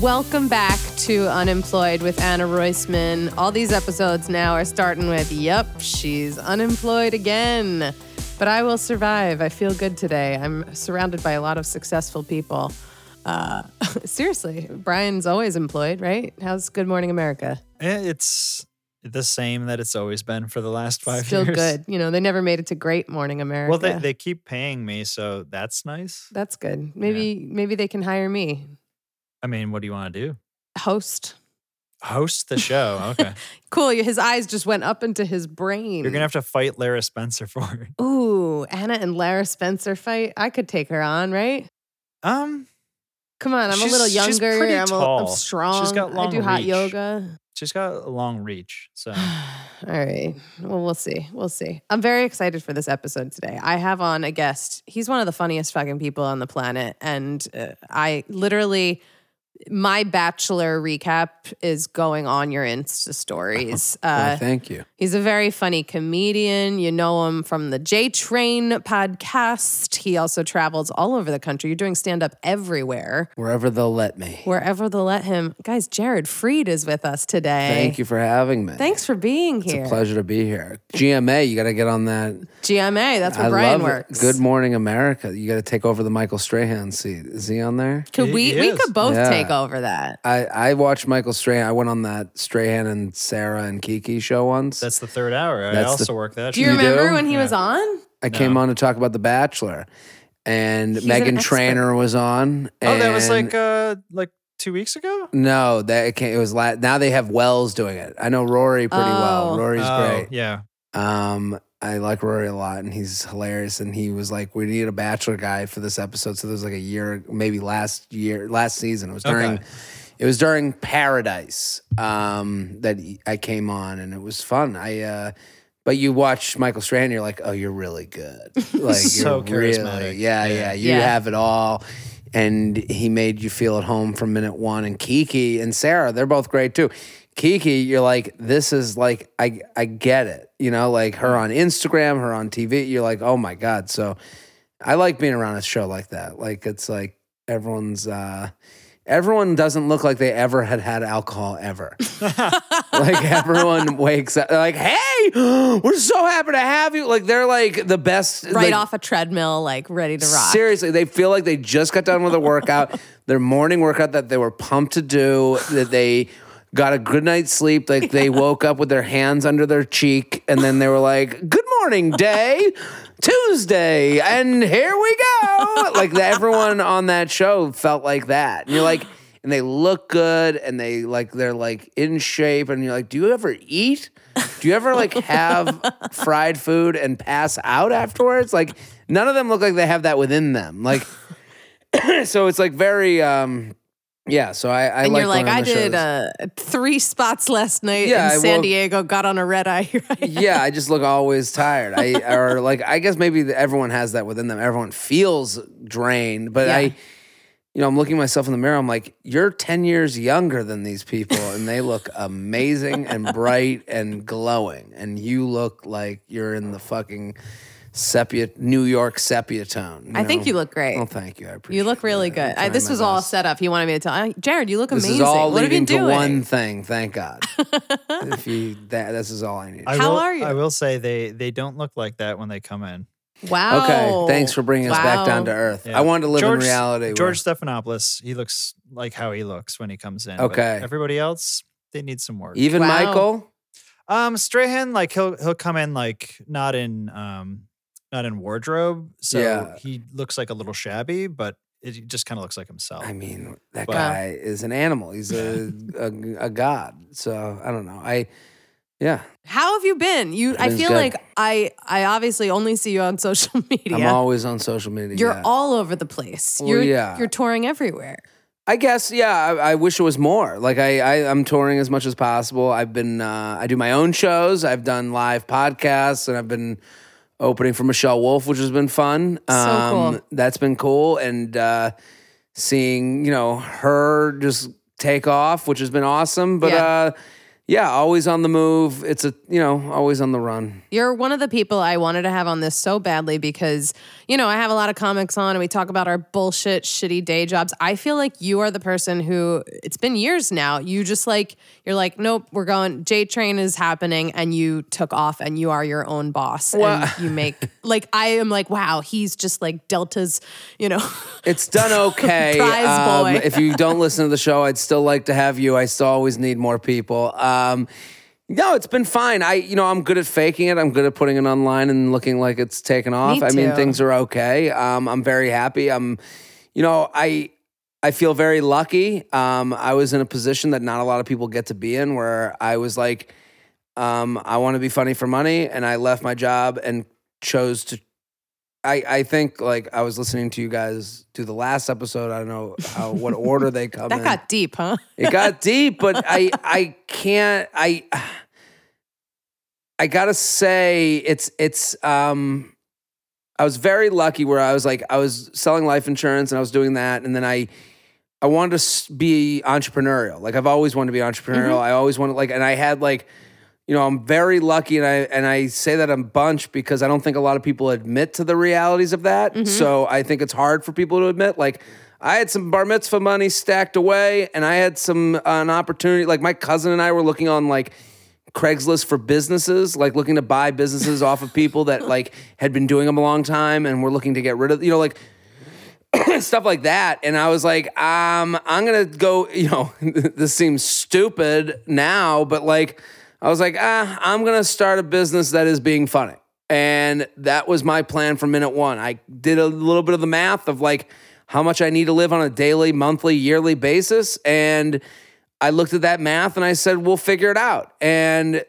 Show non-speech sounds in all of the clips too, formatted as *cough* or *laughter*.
Welcome back to Unemployed with Anna Roisman. All these episodes now are starting with, yep, she's unemployed again. But I will survive. I feel good today. I'm surrounded by a lot of successful people. Uh, *laughs* seriously, Brian's always employed, right? How's Good Morning America? Eh, It's the same that it's always been for the last five Still years. good. You know, they never made it to Great Morning America. Well, they, they keep paying me, so that's nice. That's good. Maybe maybe they can hire me. I mean, what do you want to do? Host. Host the show. Okay. *laughs* Cool. His eyes just went up into his brain. You're going to have to fight Lara Spencer *laughs* for it. Ooh, Anna and Lara Spencer fight. I could take her on, right? Um, Come on, I'm She's- a little she's younger. pretty I'm, a, I'm tall. strong. She's got long I do hot reach. yoga. she's got a long reach. So *sighs* All right. Well, we'll see. We'll see. I'm very excited for this episode today. I have on a guest. He's one of the funniest fucking people on the planet. And uh, I literally, my bachelor recap is going on your Insta stories. Why, *laughs* Uh, thank you. He's a very funny comedian. You know him from the J Train podcast. He also travels all over the country. You're doing stand up everywhere, Wherever they'll let me. wherever they'll let him. Guys, Jared Freid is with us today. Thank you for having me. Thanks for being here. It's a pleasure to be here. GMA, you got to get on that. GMA, that's where I Brian love works. it. Good Morning America. You got to take over the Michael Strahan seat. Is he on there? Could He- we he we could both Yeah. take over that. I, I watched Michael Strahan. I went on that Strahan and Sara and Keke show once. that's the third hour. I That's the- also work that. Do you show. You remember do? when he Yeah. was on? I came on to talk about The Bachelor, and He's an Meghan expert. Trainor was on. Oh, that was and- like uh like two weeks ago. no, that it, came, it was la- now they have Wells doing it. I know Rory pretty Oh. well. Rory's Oh, great. Yeah. Um, I like Rory a lot, and he's hilarious. And he was like, "We need a Bachelor guy for this episode." So there was like a year, maybe last year, last season. It was during, Okay. it was during Paradise um, that I came on, and it was fun. I, uh, but you watch Michael Strahan, you're like, "Oh, you're really good." *laughs* Like So you're really, charismatic. yeah, Yeah. yeah, you Yeah. have it all. And he made you feel at home from minute one. And Keke and Sara, they're both great too. Keke, you're like, this is like, I I get it. You know, like her on Instagram, her on TV. You're like, oh my God. So I like being around a show like that. Like it's like everyone's uh everyone doesn't look like they ever had had alcohol ever. *laughs* like everyone wakes up like, hey, *gasps* we're so happy to have you. Like they're like the best Right like, off a treadmill, like ready to rock. Seriously, they feel like they just got done with a workout, *laughs* their morning workout that they were pumped to do, that they got a good night's sleep. Like they woke up with their hands under their cheek, and then they were like, "Good morning, day." Tuesday, and here we go. Like everyone on that show felt like that. And you're like, and they look good, and they like they're like in shape, and you're like, do you ever eat? Do you ever like have fried food and pass out afterwards? Like none of them look like they have that within them. Like *clears throat* so it's like very um yeah, so I, I and like you're like, I did uh, three spots last night Yeah, in San woke- Diego, got on a red eye. *laughs* Right? yeah, I just look always tired. I *laughs* or like I guess maybe the- everyone has that within them. Everyone feels drained, but Yeah. I you know, I'm looking myself in the mirror. I'm like, you're 10 years younger than these people, and they look amazing and *laughs* bright and glowing. And you look like you're in the fucking sepia, New York sepia tone. I think you look great. Well, thank you. I appreciate you look really that. good. I'm I, trying this my was all set up. He wanted me to tell I, Jared, you look This amazing. is all what have you leading to doing? one thing. Thank God. *laughs* if you that this is all I need. I How will, are you? I will say they they don't look like that when they come in. Wow. Okay, thanks for bringing us back down to earth. Yeah. I wanted to live George, in reality. where- George Stephanopoulos, he looks like how he looks when he comes in. but Okay. everybody else, they need some work. even Wow. Michael. Um, Strahan, like he'll he'll come in like not in um not in wardrobe, so Yeah. he looks like a little shabby, but it just kind of looks like himself. I mean, that Wow. guy is an animal. He's *laughs* a, a a god. So I don't know. I yeah. How have you been? You I feel good. like I I obviously only see you on *laughs* social media. I'm always on social media. You're yeah. all over the place. Well, you're yeah. you're touring everywhere. I guess, yeah. I, I wish it was more. Like I, I, I'm touring as much as possible. I've been, uh, I do my own shows. I've done live podcasts, and I've been opening for Michelle Wolf, which has been fun. Um, cool. That's been cool, and uh, seeing you know her just take off, which has been awesome. But Yeah. uh, yeah, always on the move. It's a you know always on the run. You're one of the people I wanted to have on this so badly because, you know, I have a lot of comics on and we talk about our bullshit, shitty day jobs. I feel like you are the person who, it's been years now, you just like, you're like, nope, we're going, J Train is happening and you took off and you are your own boss. Well- and you make, *laughs* like, I am like, wow, he's just like Delta's, you know, It's done *laughs* okay. Prize Um, boy. if you don't listen to the show, I'd still like to have you. I still always need more people. Um, no, it's been fine. I, you know, I'm good at faking it. I'm good at putting it online and looking like it's taken off. Me I mean, too. things are okay. Um, I'm very happy. I'm, you know, I, I feel very lucky. Um, I was in a position that not a lot of people get to be in, where I was like, um, I want to be funny for money, and I left my job and chose to I, I think like I was listening to you guys do the last episode. I don't know how what *laughs* order they come in. that in. got deep, huh? it got *laughs* deep, but I I can't I I gotta say it's it's um I was very lucky where I was like I was selling life insurance and I was doing that and then I I wanted to be entrepreneurial. Like I've always wanted to be entrepreneurial. I always wanted like and I had like you know, I'm very lucky and I and I say that a bunch because I don't think a lot of people admit to the realities of that. So I think it's hard for people to admit like I had some bar mitzvah money stacked away and I had some uh, an opportunity like my cousin and I were looking on like Craigslist for businesses, like looking to buy businesses off of people that *laughs* like had been doing them a long time and were looking to get rid of, you know, like *clears throat* stuff like that. And I was like, um, I'm gonna go, you know, *laughs* this seems stupid now, but like I was like, ah, I'm gonna start a business that is being funny. And that was my plan from minute one. I did a little bit of the math of like how much I need to live on a daily, monthly, yearly basis. And I looked at that math and I said, we'll figure it out. And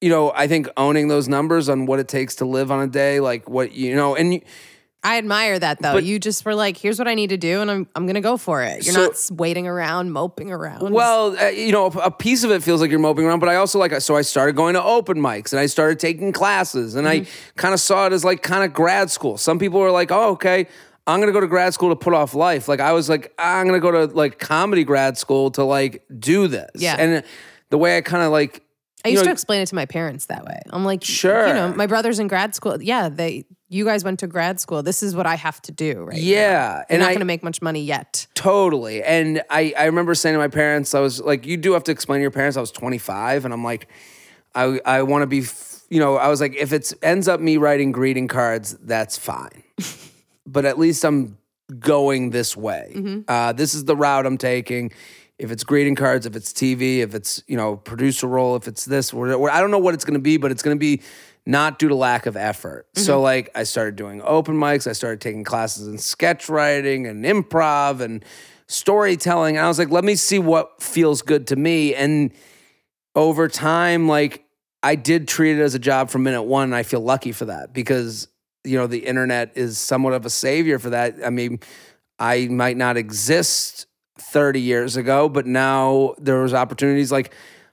you know, I think owning those numbers on what it takes to live on a day, like what you know, and I admire that though. But- you just were like, here's what I need to do, and I'm I'm gonna go for it. You're So- not waiting around, moping around. Well, uh, you know, a, a piece of it feels like you're moping around, but I also like so I started going to open mics and I started taking classes and I kind of saw it as like kind of grad school. Some people were like, "Oh, okay, I'm going to go to grad school to put off life." Like I was like, "I'm going to go to like comedy grad school to like do this." Yeah. And the way I kind of like I used know- to explain it to my parents that way. I'm like, Sure. you know, my brother's in grad school. Yeah, they, you guys went to grad school. This is what I have to do, right? now. yeah, I'm and not I to make much money yet. Totally. And I, I remember saying to my parents, I was like, you do have to explain to your parents I was 25. And I'm like, I, I want to be, you know, I was like, if it ends up me writing greeting cards, that's fine. *laughs* but at least I'm going this way. Uh, this is the route I'm taking. If it's greeting cards, if it's TV, if it's, you know, producer role, if it's this, or, I don't know what it's going to be, but it's going to be not due to lack of effort. So mm-hmm. like I started doing open mics, I started taking classes in sketch writing and improv and storytelling. And I was like, let me see what feels good to me. And over time, like I did treat it as a job from minute one. And I feel lucky for that because, you know, the internet is somewhat of a savior for that. I mean, I might not exist 30 years ago, but now there was opportunities like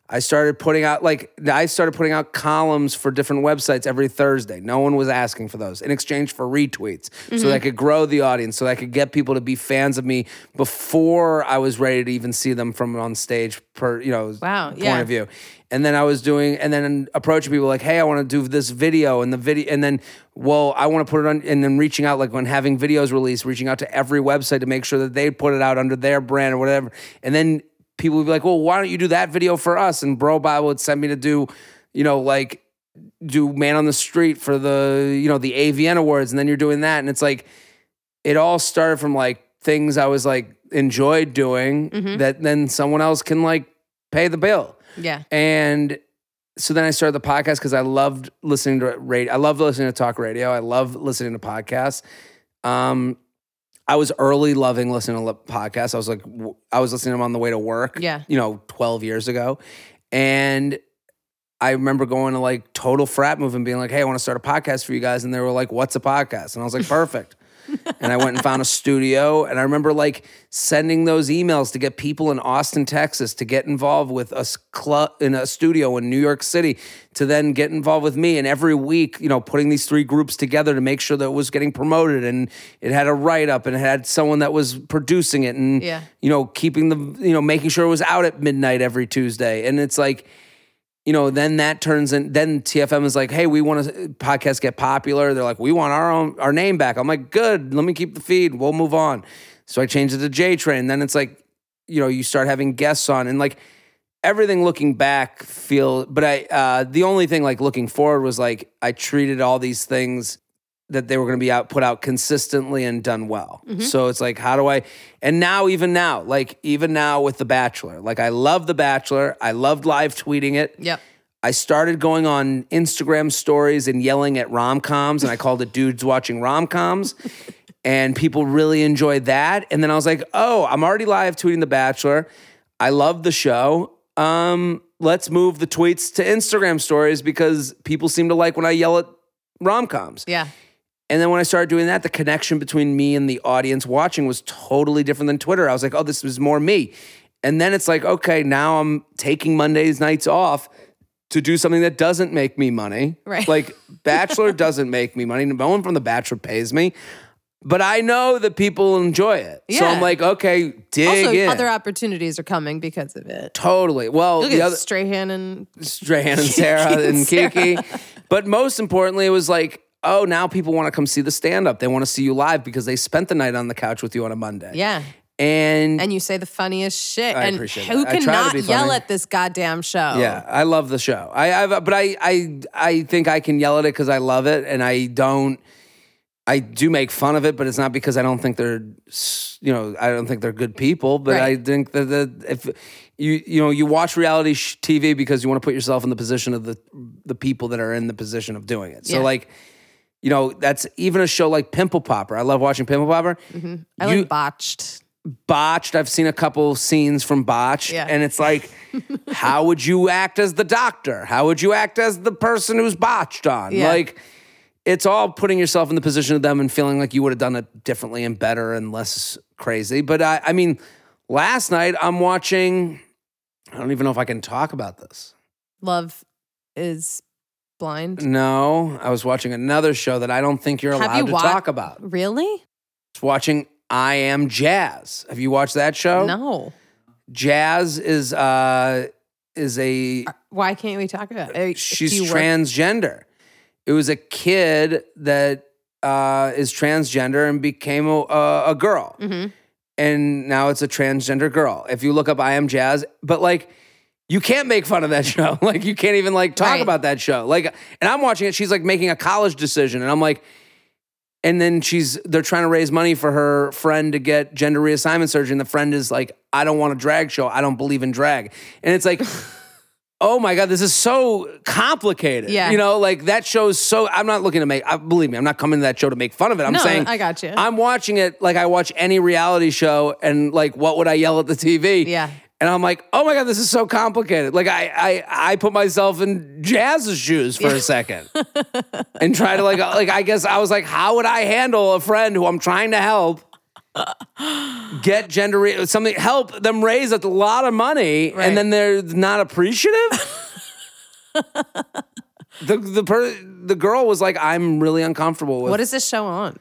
I started putting out like I started putting out columns for different websites every Thursday. No one was asking for those in exchange for retweets, so that I mm-hmm. could grow the audience, so that I could get people to be fans of me before I was ready to even see them from on stage per you know Wow, point yeah. of view. And then I was doing, and then approaching people like, "Hey, I want to do this video," and the video, and then, well, I want to put it on, and then reaching out like when having videos released, reaching out to every website to make sure that they put it out under their brand or whatever. And then people would be like, "Well, why don't you do that video for us?" And Bro Bible would send me to do, you know, like do Man on the Street for the, you know, the AVN Awards, and then you're doing that, and it's like, it all started from like things I was like enjoyed doing mm-hmm. that then someone else can like pay the bill. Yeah. And so then I started the podcast because I loved listening to radio. I love listening to talk radio. I love listening to podcasts. Um, I was early loving listening to podcasts. I was like, I was listening to them on the way to work. Yeah. you know, twelve years ago, and I remember going to like Total Frat Move and being like, "Hey, I want to start a podcast for you guys," and they were like, "What's a podcast?" And I was like, *laughs* "Perfect." And I went and found a studio. And I remember like sending those emails to get people in Austin, Texas to get involved with a club in a studio in New York City to then get involved with me. And every week, you know, putting these three groups together to make sure that it was getting promoted and it had a write up and it had someone that was producing it and, Yeah. you know, keeping the, you know, making sure it was out at midnight every Tuesday. And it's like, you know, then that turns in. Then TFM is like, hey, we want to podcast get popular. They're like, we want our own our name back. I'm like, good. Let me keep the feed. We'll move on. So I changed it to J Train. Then it's like, you know, you start having guests on, and like everything looking back feel. But I, uh, the only thing like looking forward was like I treated all these things that they were going to be out put out consistently and done well. So it's like how do I and now even now like even now with The Bachelor. Like I love The Bachelor. I loved live tweeting it. Yep. I started going on Instagram stories and yelling at rom-coms and I called it dudes watching rom-coms. *laughs* and people really enjoyed that. And then I was like, "Oh, I'm already live tweeting The Bachelor. I love the show. Um, let's move the tweets to Instagram stories because people seem to like when I yell at rom-coms." Yeah. And then when I started doing that, the connection between me and the audience watching was totally different than Twitter. I was like, oh, this is more me. And then it's like, okay, now I'm taking Mondays nights off to do something that doesn't make me money. Right. Like *laughs* Bachelor doesn't make me money. No one from the Bachelor pays me. But I know that people enjoy it. So I'm like, okay, dig Also, in. other opportunities are coming because of it. totally. Well, Look the at other Strahan and Strahan and *laughs* Sara and and Sara. Keke. But most importantly, it was like, oh, now people want to come see the stand up. They want to see you live because they spent the night on the couch with you on a Monday. yeah. And, And you say the funniest shit. I and appreciate who that. I try to cannot be yell at this goddamn show? yeah, I love the show. I, I but I I I think I can yell at it because I love it, and I don't. I do make fun of it, but it's not because I don't think they're, you know, I don't think they're good people. But I think that the, if you you know you watch reality sh- TV because you want to put yourself in the position of the the people that are in the position of doing it. So Yeah. like, you know, that's even a show like Pimple Popper. I love watching Pimple Popper. Mm-hmm. I You- like botched. Botched. I've seen a couple scenes from Botched, Yeah. and it's like, *laughs* how would you act as the doctor? How would you act as the person who's botched on? Yeah. Like, it's all putting yourself in the position of them and feeling like you would have done it differently and better and less crazy. But I, I mean, last night I'm watching. I don't even know if I can talk about this. Love is blind. No, I was watching another show that I don't think you're Have allowed you to wa- talk about. Really? It's watching I Am Jazz. Have you watched that show? No. Jazz is uh is a Why can't we talk about it? she's Do you work- transgender. It was a kid that uh, is transgender and became a, a, a girl, Mhm. and now it's a transgender girl. If you look up "I Am Jazz," but like. You can't make fun of that *laughs* show. Like you can't even like talk Right. about that show. Like and I'm watching it, she's like making a college decision and I'm like and then she's they're trying to raise money for her friend to get gender reassignment surgery and the friend is like I don't want a drag show. I don't believe in drag. And it's like *laughs* oh my god, this is so complicated. Yeah. You know, like that show's so I'm not looking to make I, believe me, I'm not coming to that show to make fun of it. I'm No, saying I got you. I'm watching it like I watch any reality show and like what would I yell at the TV? Yeah. And I'm like, oh my God, this is so complicated. Like I I I put myself in Jazz's shoes for a second. *laughs* and try to like uh, like I guess I was like, how would I handle a friend who I'm trying to help get gender something help them raise a lot of money Right. and then they're not appreciative? *laughs* the the per, the girl was like, I'm really uncomfortable with What is this show on?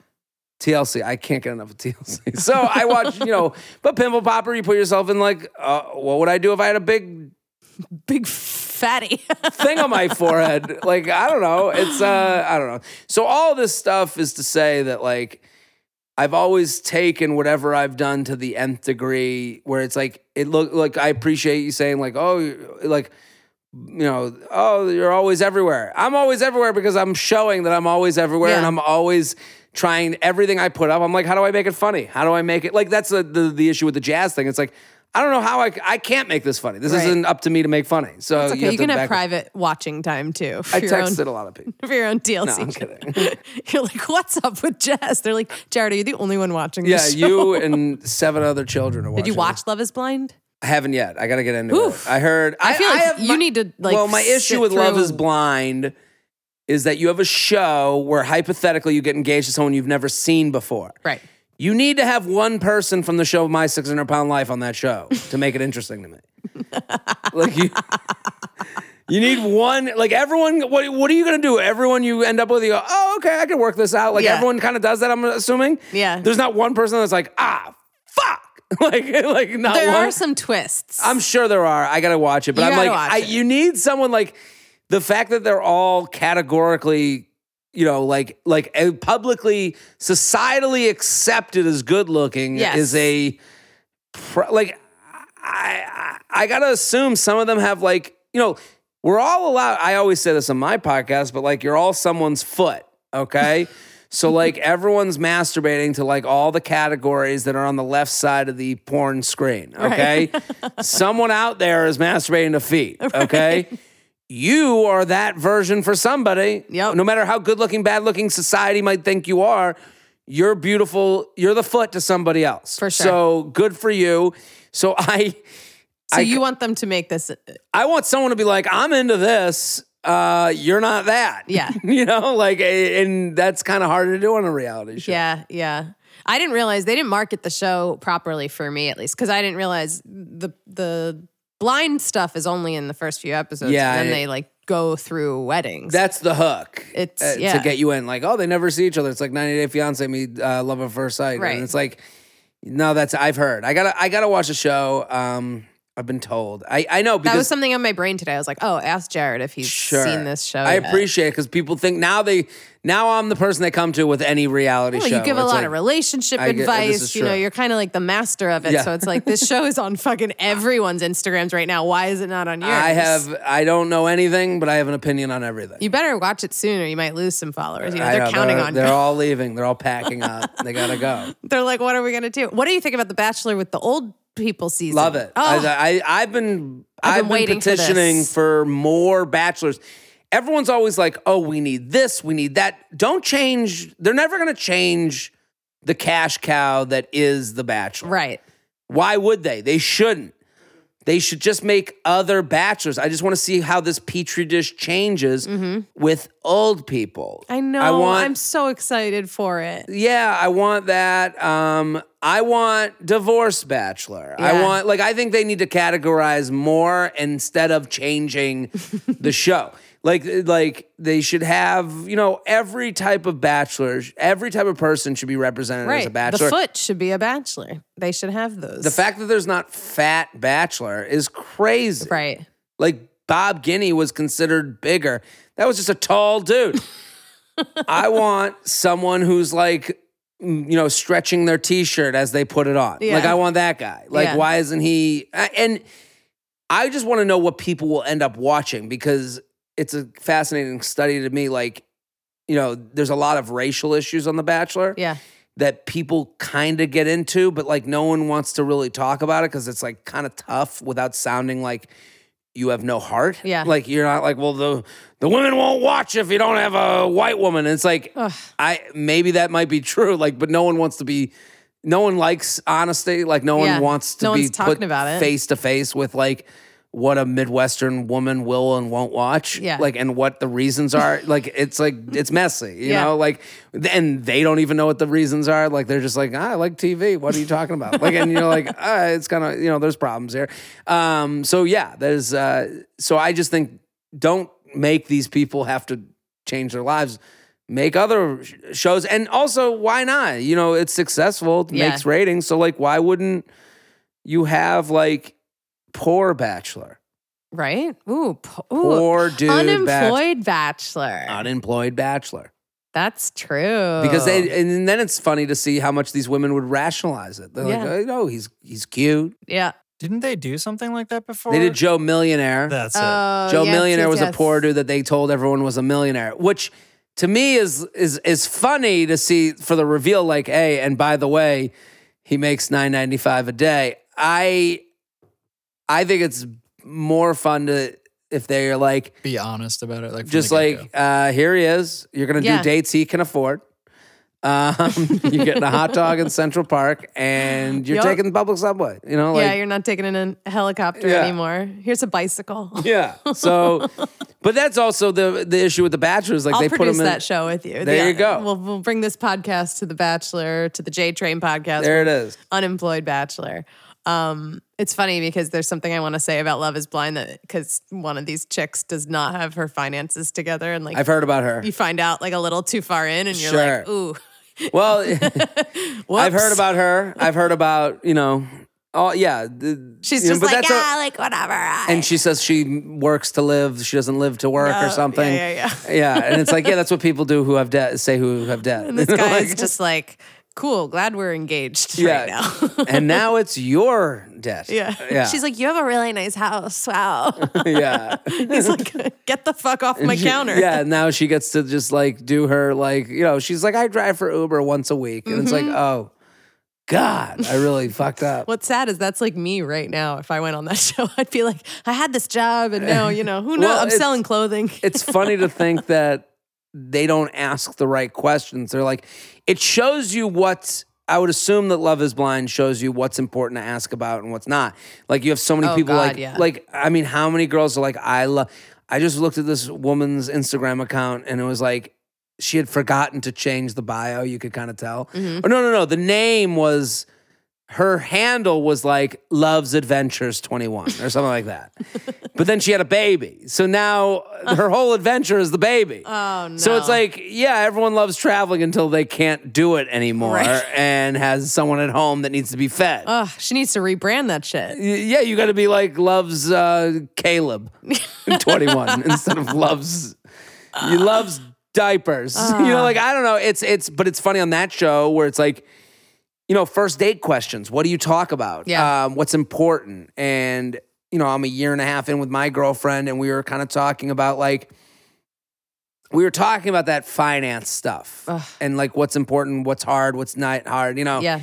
TLC. I can't get enough of TLC. So I watch, you know, but Pimple Popper, you put yourself in like, uh, what would I do if I had a big Big fatty. *laughs* thing on my forehead? Like, I don't know. It's, uh, I don't know. So all this stuff is to say that, like, I've always taken whatever I've done to the nth degree where it's like, it look like I appreciate you saying, like, oh, like, you know, oh, you're always everywhere. I'm always everywhere because I'm showing that I'm always everywhere and I'm always trying everything I put up. I'm like, how do I make it funny? How do I make it like that's the the, the issue with the jazz thing. It's like, I don't know how I, I can't make this funny. This Right. isn't up to me to make funny. So It's okay. You, to can have back- private watching time too. For I your own, texted a lot of people. *laughs* for your own TLC. No, I'm kidding. *laughs* You're like, what's up with Jazz? They're like, Jared, are you the only one watching Yeah, you *laughs* and seven other children are watching. Did you it. watch Love is Blind? I haven't yet. I got to get into Oof. it. I heard. I feel like have you my- need to, like, Well, my issue with Love is Blind is that you have a show where hypothetically you get engaged to someone you've never seen before. Right. You need to have one person from the show My 600 Pound Life on that show *laughs* to make it interesting to me. like you, you need one. Like everyone, what, what are you gonna do? Everyone you end up with, you go, oh, okay, I can work this out. Like Yeah. everyone kind of does that. I'm assuming. Yeah. There's not one person that's like, ah, fuck. *laughs* like like not There one. are some twists. I'm sure there are. I gotta watch it, but You I'm like, I, you need someone like the fact that they're all categorically, you know, like like uh, publicly, societally accepted as good looking Yes. is a like. I, I I gotta assume some of them have like you know we're all allowed. I always say this on my podcast, but like you're all someone's foot, okay? *laughs* So like everyone's masturbating to like all the categories that are on the left side of the porn screen, okay? *laughs* Someone out there is masturbating to feet, okay? You are that version for somebody. Yep. No matter how good looking, bad looking society might think you are, you're beautiful. You're the foot to somebody else. For sure. So good for you. So *laughs* I so I- you want them to make this? I want someone to be like, I'm into this. Uh, you're not that. Yeah. *laughs* you know, like, and that's kind of hard to do on a reality show. Yeah, yeah. I didn't realize they didn't market the show properly for me, at least, because I didn't realize the the blind stuff is only in the first few episodes. Yeah, and then they like go through weddings. That's the hook. It's- uh, yeah. to get you in. Like, oh, they never see each other. It's like 90 Day Fiance, me, uh, Love at First Sight. Right. And it's like, no, that's I've heard. I gotta, I gotta watch the show. Um, I've been told. I, I know because that was something on my brain today. I was like, oh, ask Jared if he's Sure. seen this show. I yet. appreciate it because people think now they now I'm the person they come to with any reality Well, show. you give a lot like, of relationship I advice. is You know, you're kind of like the master of it. Yeah. So it's like this *laughs* show is on fucking everyone's Instagrams right now. Why is it not on yours? I have I don't know anything, but I have an opinion on everything. You better watch it soon, or you might lose some followers. You know, they're know, counting they're, on They're you. all leaving. They're all packing up. they gotta go. *laughs* They're like, what are we gonna do? What do you think about The Bachelor with the old people season? Love it. Oh, I, I, I've been I've I've been been, waiting for petitioning for, more bachelors. Everyone's always like, "Oh, we need this, we need that." Don't change. They're never going to change the cash cow that is the bachelor. right. Why would they? They shouldn't. They should just make other bachelors. I just want to see how this petri dish changes with old people. Mm-hmm. I know. I want I'm so excited for it. yeah, I want that. Um, I want divorce bachelor. I want like I think they need to categorize more instead of changing *laughs* the show. Like like they should have, you know, every type of bachelor, every type of person should be represented as a bachelor. The foot should be a bachelor. They should have those. the fact that there's not fat bachelor is crazy. Right. Like Bob Guiney was considered bigger. That was just a tall dude. *laughs* I want someone who's like, you know, stretching their t-shirt as they put it on. Yeah. Like I want that guy. Like Yeah. why isn't he? And I just want to know what people will end up watching because it's a fascinating study to me. Like, you know, there's a lot of racial issues on The Bachelor Yeah. that people kind of get into, but like no one wants to really talk about it because it's like kind of tough without sounding like you have no heart. Yeah. Like you're not like, well, the the women won't watch if you don't have a white woman. And it's like I maybe that might be true, like, but no one wants to be no one likes honesty. Like no one Yeah. wants to No be talking put about it. face to face with like what a Midwestern woman will and won't watch. Yeah. Like and what the reasons are. *laughs* like it's like it's messy. You Yeah. know, like and they don't even know what the reasons are. Like they're just like, ah, I like TV. What are you talking about? like and you're like, ah, it's kind of, you know, there's problems here. Um, so yeah, there's uh so I just think don't make these people have to change their lives. Make other sh- shows, and also why not? You know, it's successful, it Yeah. makes ratings. So like, why wouldn't you have like poor bachelor, Right. Ooh. po- ooh. poor dude, bach- Unemployed bachelor. unemployed bachelor? That's true. Because they, and then it's funny to see how much these women would rationalize it. They're like, Yeah. oh, no, he's he's cute. Yeah. Didn't they do something like that before? They did Joe Millionaire. That's it. Oh, Joe yes, Millionaire yes, was a poor dude that they told everyone was a millionaire, which to me is is is funny to see for the reveal. Like, hey, and by the way, he makes nine ninety five a day. I I think it's more fun to if they're like Be honest about it. Like from just the get-go. like uh, here he is. You're gonna Yeah. do dates he can afford. Um, *laughs* you're getting a hot dog in Central Park, and you're Yup. taking the public subway. You know, like yeah, you're not taking in a helicopter Yeah. anymore. Here's a bicycle. *laughs* Yeah. So, *laughs* but that's also the the issue with the Bachelors. Like I'll they put produce them in. that show with you. There you go. We'll, we'll bring this podcast to the Bachelor, to the J Train podcast. There it is. Unemployed Bachelor. Um, it's funny because there's something I want to say about Love Is Blind that because one of these chicks does not have her finances together, and like I've heard about her. you find out like a little too far in, and you're Sure. like, ooh, *laughs* Well, *laughs* I've heard about her. I've heard about you know. Oh yeah, She's you know, just but like, that's a- ah, like whatever. I-" and she says she works to live. She doesn't live to work No, or something. yeah, yeah, *laughs* yeah. and it's like, yeah, that's what people do who have debt. Say who have debt. and this You know, guy is just like, cool, glad we're engaged yeah. right now. and now it's your debt. yeah. yeah. She's like, you have a really nice house. Wow. *laughs* *laughs* yeah. He's like, get the fuck off my She- counter. Yeah, now she gets to just like do her like, you know, she's like, I drive for Uber once a week. And it's like, Mm-hmm. oh, God, I really *laughs* fucked up. What's sad is that's like me right now. If I went on that show, I'd be like, I had this job and now, you know, who knows? Well, I'm selling clothing. It's funny to think that they don't ask the right questions. They're like, it shows you what I would assume that Love is Blind shows you what's important to ask about and what's not. Like you have so many Oh, people God, like yeah. like I mean, how many girls are like, I love I just looked at this woman's Instagram account and it was like she had forgotten to change the bio. You could kind of tell. Mm-hmm. Oh no, no, no. The name was her handle was like Loves Adventures 21 or something like that. *laughs* but then she had a baby. So now her whole adventure is the baby. Oh, no. So it's like, yeah, everyone loves traveling until they can't do it anymore Right. and has someone at home that needs to be fed. Ugh, she needs to rebrand that shit. Yeah, you got to be like loves uh, Caleb *laughs* 21 instead of loves you loves diapers. *laughs* you know, like I don't know. It's it's but it's funny on that show where it's like, you know, first date questions. What do you talk about? Yeah. Um, what's important? And you know, I'm a year and a half in with my girlfriend, and we were kind of talking about like we were talking about that finance stuff Ugh. and like what's important, what's hard, what's not hard. You know, Yeah.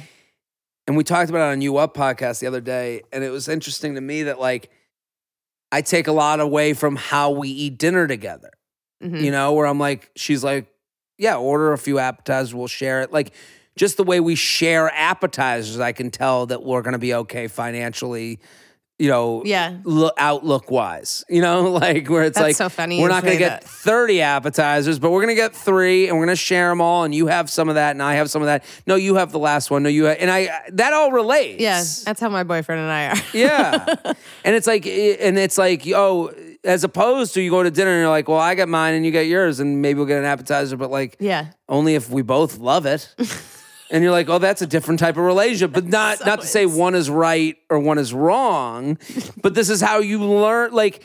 and we talked about it on You Up podcast the other day, and it was interesting to me that like I take a lot away from how we eat dinner together. Mhm. You know, where I'm like, she's like, yeah, order a few appetizers, we'll share it. Like just the way we share appetizers, I can tell that we're gonna be okay financially. You know, Yeah. lo- outlook wise, you know, *laughs* like where it's That's like so funny we're not going to get that. 30 appetizers, but we're going to get three and we're going to share them all. And you have some of that and I have some of that. No, you have the last one. No, you have, and I, that all relates. Yeah. That's how my boyfriend and I are. *laughs* yeah. And it's like, and it's like, oh, as opposed to you go to dinner and you're like, well, I got mine and you get yours and maybe we'll get an appetizer, but like yeah. only if we both love it. *laughs* And you're like, oh, that's a different type of relationship, but not So not to say one is right or one is wrong, but this is how you learn. Like,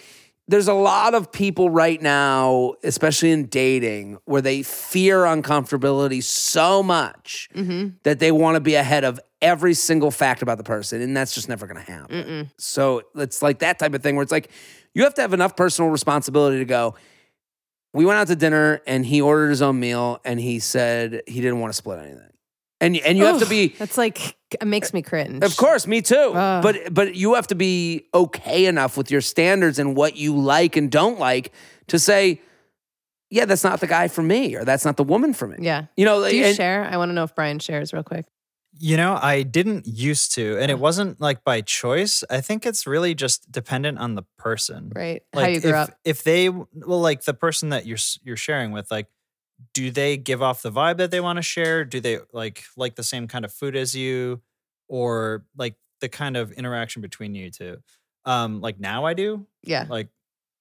there's a lot of people right now, especially in dating, where they fear uncomfortability so much Mm-hmm. that they want to be ahead of every single fact about the person, and that's just never going to happen. So it's like that type of thing where it's like you have to have enough personal responsibility to go. We went out to dinner and he ordered his own meal and he said he didn't want to split anything. And and you have to be That's like, it makes me cringe. of course, me too. Ugh. But but you have to be okay enough with your standards and what you like and don't like to say, yeah, that's not the guy for me or that's not the woman for me. Yeah. You know, Do you and- share? I want to know if Brian shares real quick. You know, I didn't used to, and it wasn't like by choice. I think it's really just dependent on the person. Right. how you grew if, up. if they well, like the person that you're you're sharing with, like, do they give off the vibe that they want to share? Do they like like the same kind of food as you, or like the kind of interaction between you two? Um, like now I do. Yeah. Like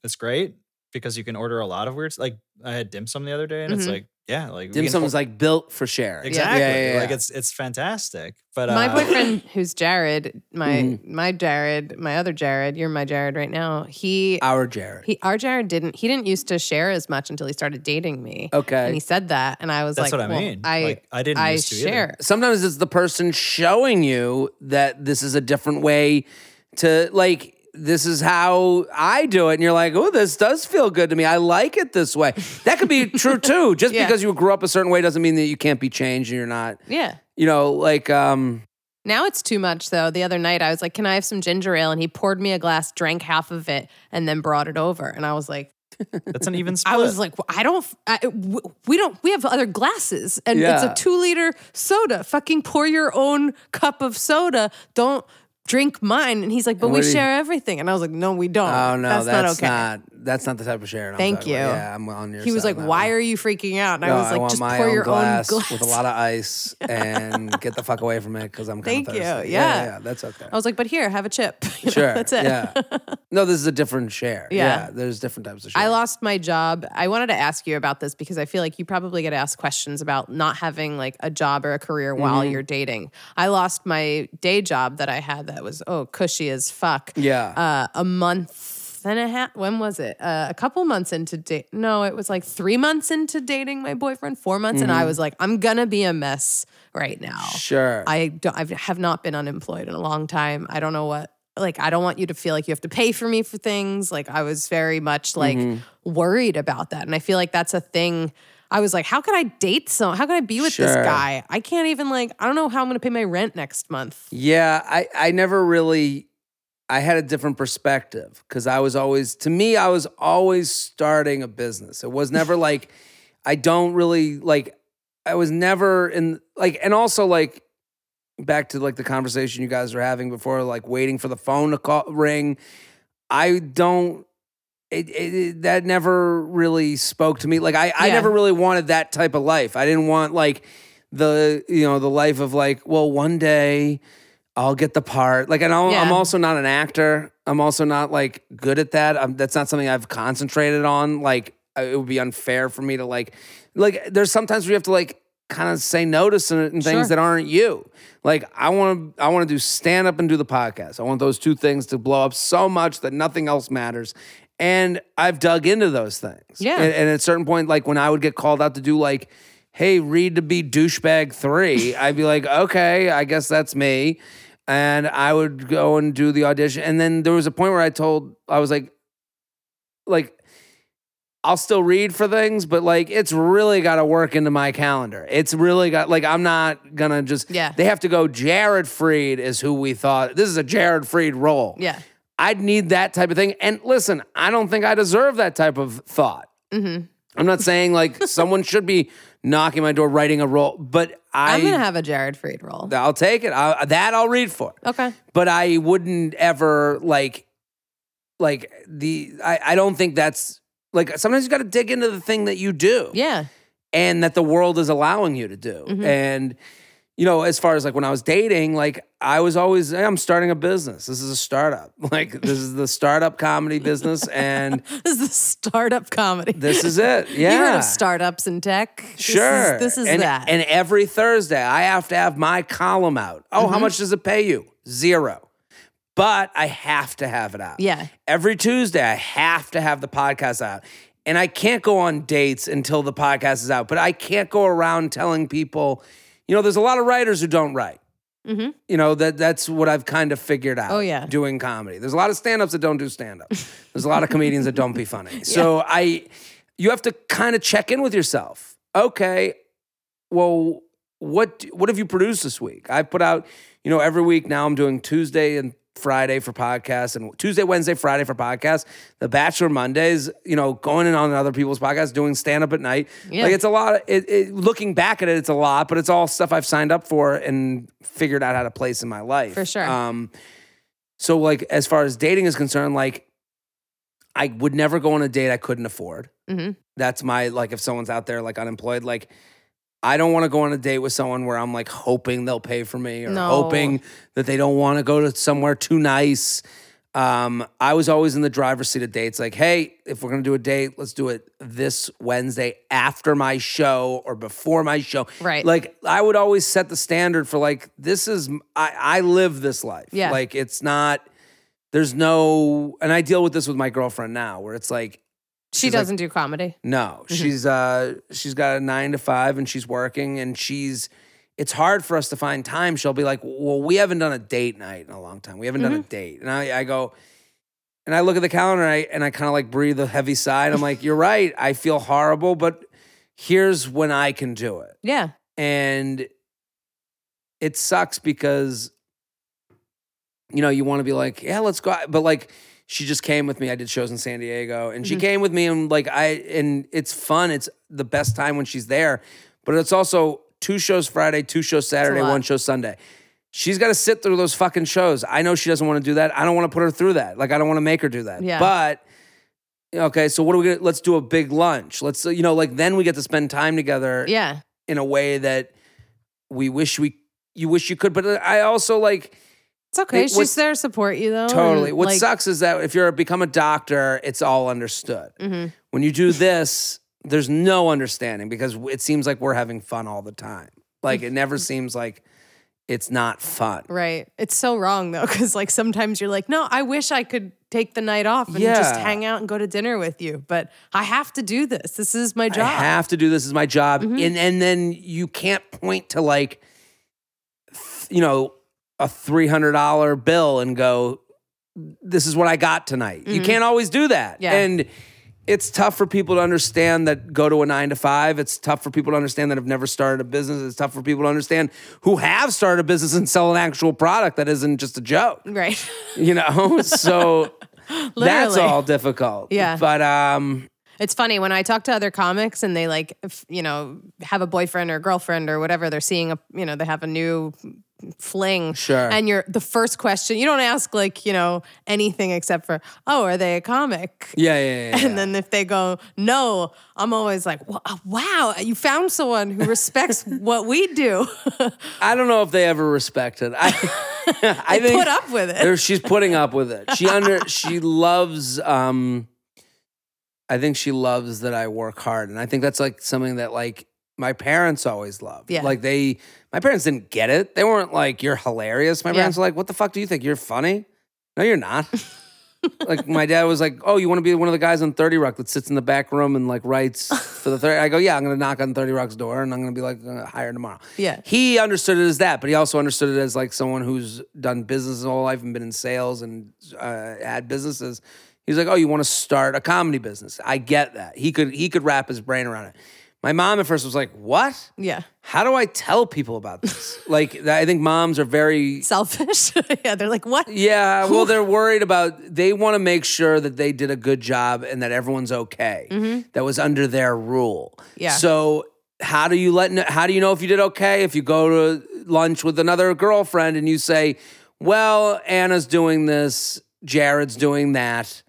it's great because you can order a lot of weirds. Like I had dim sum the other day, and it's Mhm. like yeah, like we dim can sum is like built for sharing. exactly Yeah, yeah, like yeah. it's it's fantastic. But my uh, boyfriend, who's Jared, my Mm-hmm. my Jared, my other Jared, you're my Jared right now. He Our Jared. he our Jared didn't he didn't used to share as much until he started dating me. Okay. And he said that, and I was That's like, what I well, mean. I Like, I didn't I used to either. share. sometimes it's the person showing you that this is a different way to like this is how I do it. And you're like, oh, this does feel good to me. I like it this way. That could be true *laughs* too. Just Yeah. because you grew up a certain way doesn't mean that you can't be changed and you're not, Yeah. you know, like um Now it's too much though. The other night I was like, "Can I have some ginger ale?" And he poured me a glass, drank half of it, and then brought it over. And I was like, That's an even split. *laughs* I was like, well, I don't, I, w- we don't, we have other glasses, and Yeah. it's a two liter soda. Fucking pour your own cup of soda. Don't drink mine. And he's like, but we share everything. And I was like, no, we don't. Oh no, that's, that's, not okay. not that's not the type of sharing. I'm Thank talking about. you. Yeah, I'm on your. He was like, "Why one. are you freaking out?" And No, I was like, want "Just my pour own your glass, own glass." with a lot of *laughs* ice and get the fuck away from it because I'm Thank of you. thirsty. Yeah. yeah, that's okay. I was like, "But here, have a chip." *laughs* You know, that's it. Yeah. *laughs* No, this is a different share. Yeah. there's different types of share. I lost my job. I wanted to ask you about this because I feel like you probably get asked questions about not having like a job or a career while Mm-hmm. you're dating. I lost my day job that I had that was oh cushy as fuck. Yeah. Uh, a month and a half. When was it? Uh, a couple months into date. No, it was like three months into dating my boyfriend. Four months, and I Mm-hmm. was like, I'm gonna be a mess right now. Sure. I don't, I have not been unemployed in a long time. I don't know what. Like, I don't want you to feel like you have to pay for me for things. Like, I was very much like Mm-hmm. worried about that, and I feel like that's a thing. I was like, how could I date someone? How could I be with this guy? I can't even like. I don't know how I'm to pay my rent next month. Yeah, I, I never really I had a different perspective because I was always to me, I was always starting a business. It was never like I don't really like I was never in like and also like back to like the conversation you guys were having before, like waiting for the phone to call ring. I don't it, it, it- that never really spoke to me. Like I, I never really wanted that type of life. I didn't want like the you know the life of like well one day I'll get the part. Like and I'll, I'm also not an actor. I'm also not like good at that. i that's not something I've concentrated on. Like it would be unfair for me to like like there's sometimes we have to like kind of say no to certain things Sure. that aren't you. Like I want to I want to do stand up and do the podcast. I want those two things to blow up so much that nothing else matters. And I've dug into those things. Yeah. And, and at a certain point, like when I would get called out to do like, hey, read to be douchebag three, I'd be like, okay, I guess that's me. And I would go and do the audition. And then there was a point where I told, I was like, like, I'll still read for things, but like it's really got to work into my calendar. It's really got like I'm not gonna just Yeah. They have to go. Jared Freid is who we thought. This is a Jared Freid role. Yeah. I'd need that type of thing. And listen, I don't think I deserve that type of thought. Mm-hmm. I'm not saying like *laughs* someone should be knocking my door, writing a role, but I, I'm gonna have a Jared Freid role. I'll take it. I, that I'll read for. Okay. But I wouldn't ever like, like the. I, I don't think that's like. Sometimes you got to dig into the thing that you do Yeah. and that the world is allowing you to do. Mm-hmm. And you know, as far as like when I was dating, like I was always, hey, I'm starting a business. This is a startup. *laughs* Like this is the startup comedy business, and *laughs* This is the startup comedy. this is it. Yeah, *laughs* You heard of startups in tech? This is- Sure. This is, and, that. And every Thursday, I have to have my column out. Oh, Mm-hmm. how much does it pay you? Zero. But I have to have it out. Yeah. Every Tuesday, I have to have the podcast out. And I can't go on dates until the podcast is out. But I can't go around telling people, you know, there's a lot of writers who don't write. Mhm. You know, that that's what I've kind of figured out. Oh, yeah. Doing comedy. There's a lot of stand-ups that don't do stand-up. *laughs* There's a lot of comedians that don't be funny. So I you have to kind of check in with yourself. Okay, well, what what have you produced this week? I put out, you know, every week now I'm doing Tuesday and Friday for podcasts and Tuesday, Wednesday, Friday for podcasts. The Bachelor Mondays, you know, going in on other people's podcasts, doing stand up at night. Yeah. Like it's a lot. Of, it, it, looking back at it, it's a lot, but it's all stuff I've signed up for and figured out how to place in my life. For sure. Um, so like as far as dating is concerned, like I would never go on a date I couldn't afford. Mhm. That's my like if someone's out there like unemployed, like I don't want to go on a date with someone where I'm like hoping they'll pay for me or No. hoping that they don't want to go to somewhere too nice. Um, I was always in the driver's seat of dates. Like, hey, if we're gonna do a date, let's do it this Wednesday after my show or before my show. Right. Like, I would always set the standard for like, this is I, I live this life. Yeah. Like, it's not. There's no, and I deal with this with my girlfriend now, where it's like, she doesn't do comedy. no, Mm-hmm. she's uh she's got a nine to five and she's working and she's it's hard for us to find time. She'll be like, Well, we haven't done a date night in a long time. We haven't done Mm-hmm. a date. And I, I go, and I look at the calendar and I and I kind of like breathe a heavy sigh. I'm like, You're right. I feel horrible, but here's when I can do it. Yeah. And it sucks because you know, you want to be like, yeah, let's go. But like, she just came with me. I did shows in San Diego, and she Mm-hmm. came with me, and like, I and it's fun. It's the best time when she's there, but it's also two shows Friday, two shows Saturday, one show Sunday. She's got to sit through those fucking shows. I know she doesn't want to do that. I don't want to put her through that. Like, I don't want to make her do that. Yeah. But Okay, so what are we gonna? Let's do a big lunch. Let's you know, like then we get to spend time together Yeah. in a way that we wish we you wish you could. But I also like It's okay. It- She's there to support you though. totally. and, What like, sucks is that if you're become a doctor, it's all understood. mhm. When you do this, there's no understanding because it seems like we're having fun all the time. Like it never seems like it's not fun. Right. It's so wrong though, *laughs* because like sometimes you're like, no, I wish I could take the night off and just hang out and go to dinner with you, but I have to do this. This is my job. I have to do this is my job, Mhm. and and then you can't point to like, you know, a three hundred dollar bill and go, "This is what I got tonight." You Mhm. can't always do that, Yeah. and it's tough for people to understand that go to a nine to five. It's tough for people to understand that have never started a business. It's tough for people to understand who have started a business and sell an actual product that isn't just a joke. right. You know, *laughs* so that's all difficult. Yeah. but um. It's funny when I talk to other comics and they like, you know, have a boyfriend or girlfriend or whatever. They're seeing a, you know, they have a new fling. Sure. And you're the first question. You don't ask like, you know, anything except for, oh, are they a comic? Yeah, yeah, yeah. yeah. And then if they go, no, I'm always like, wow, you found someone who respects *laughs* what we do. I don't know if they ever respect it. I, *laughs* I think put up with it. she's putting up with it. She under *laughs* she loves. um I think she loves that I work hard, and I think that's like something that like my parents always loved. Yeah. Like they, my parents didn't get it. They weren't like you're hilarious. My Yeah. parents were like, "What the fuck do you think? You're funny? No, you're not." *laughs* like my dad was like, "Oh, you want to be one of the guys on Thirty Rock that sits in the back room and like writes *laughs* for the 30? I go, "Yeah, I'm gonna knock on Thirty Rock's door and I'm gonna be like hired tomorrow." Yeah. He understood it as that, but he also understood it as like someone who's done business his whole life and been in sales and uh, had businesses. He's like, "Oh, you want to start a comedy business?" I get that. He could he could wrap his brain around it. My mom at first was like, "What? yeah. How do I tell people about this?" *laughs* like, I think moms are very Selfish. *laughs* yeah. They're like, what? yeah, well, *laughs* they're worried about. They want to make sure that they did a good job and that everyone's okay. That was under their rule. Mm-hmm. Yeah. So how do you let? How do you know if you did okay? If you go to lunch with another girlfriend and you say, "Well, Anna's doing this, Jared's doing that,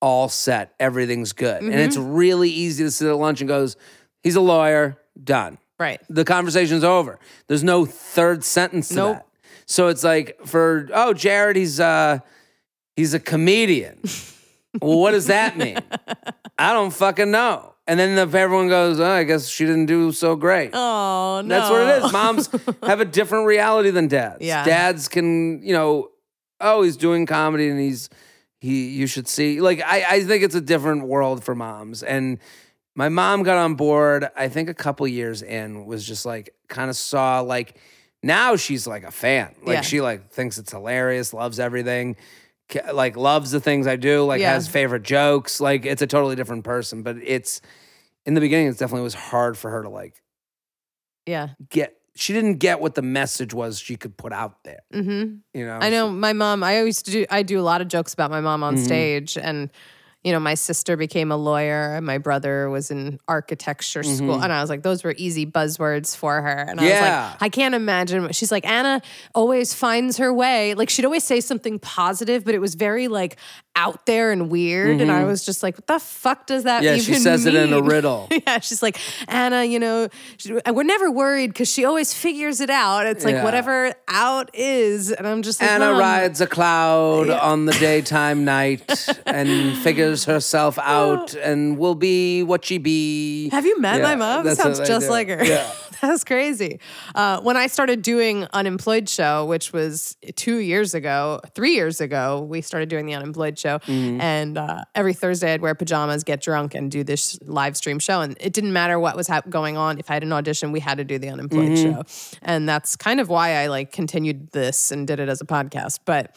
all set, everything's good," and it's Mm-hmm. really easy to sit at lunch and goes, "He's a lawyer, done." Right. the conversation's over. There's no third sentence to Nope. that. So it's like for oh Jared, he's uh he's a comedian. *laughs* well, what does that mean? I don't fucking know. And then if everyone goes, oh, I guess she didn't do so great. Oh, no. That's what it is. Moms *laughs* have a different reality than dads. Yeah. Dads can, you know, oh, he's doing comedy and he's he you should see. Like I, I think it's a different world for moms. And my mom got on board, I think a couple years in, was just like kind of saw like now she's like a fan. Like Yeah. she like thinks it's hilarious, loves everything. ca- Like loves the things I do, like Yeah. has favorite jokes. Like it's a totally different person. But it's in the beginning, it definitely was hard for her to like Yeah. get she didn't get what the message was she could put out there. Mm-hmm. You know, I know my mom. I always do. I do a lot of jokes about my mom on Mhm. stage, and you know, my sister became a lawyer, and my brother was in architecture school, Mhm. and I was like, those were easy buzzwords for her, and I Yeah. was like, I can't imagine. She's like, Anna always finds her way. Like she'd always say something positive, but it was very like out there and weird, and I was just like, what the fuck does that Mm-hmm. Yeah, she says it in a *laughs* riddle. yeah, she's like Anna. You know, she- we're never worried because she always figures it out. It's like Yeah. whatever out is, and I'm just like Anna "Mom, rides a cloud on the daytime *laughs* night and figures herself out and will be what she be. Have you met Yeah, my mom? Sounds just like her. Yeah. *laughs* *laughs* That's crazy. Uh, when I started doing Unemployed Show, which was two years ago, three years ago, we started doing the Unemployed Show. Mm-hmm. And uh, every Thursday, I'd wear pajamas, get drunk, and do this live stream show. And it didn't matter what was hap- going on. If I had an audition, we had to do the Unemployed Mm-hmm. Show. And that's kind of why I like continued this and did it as a podcast. But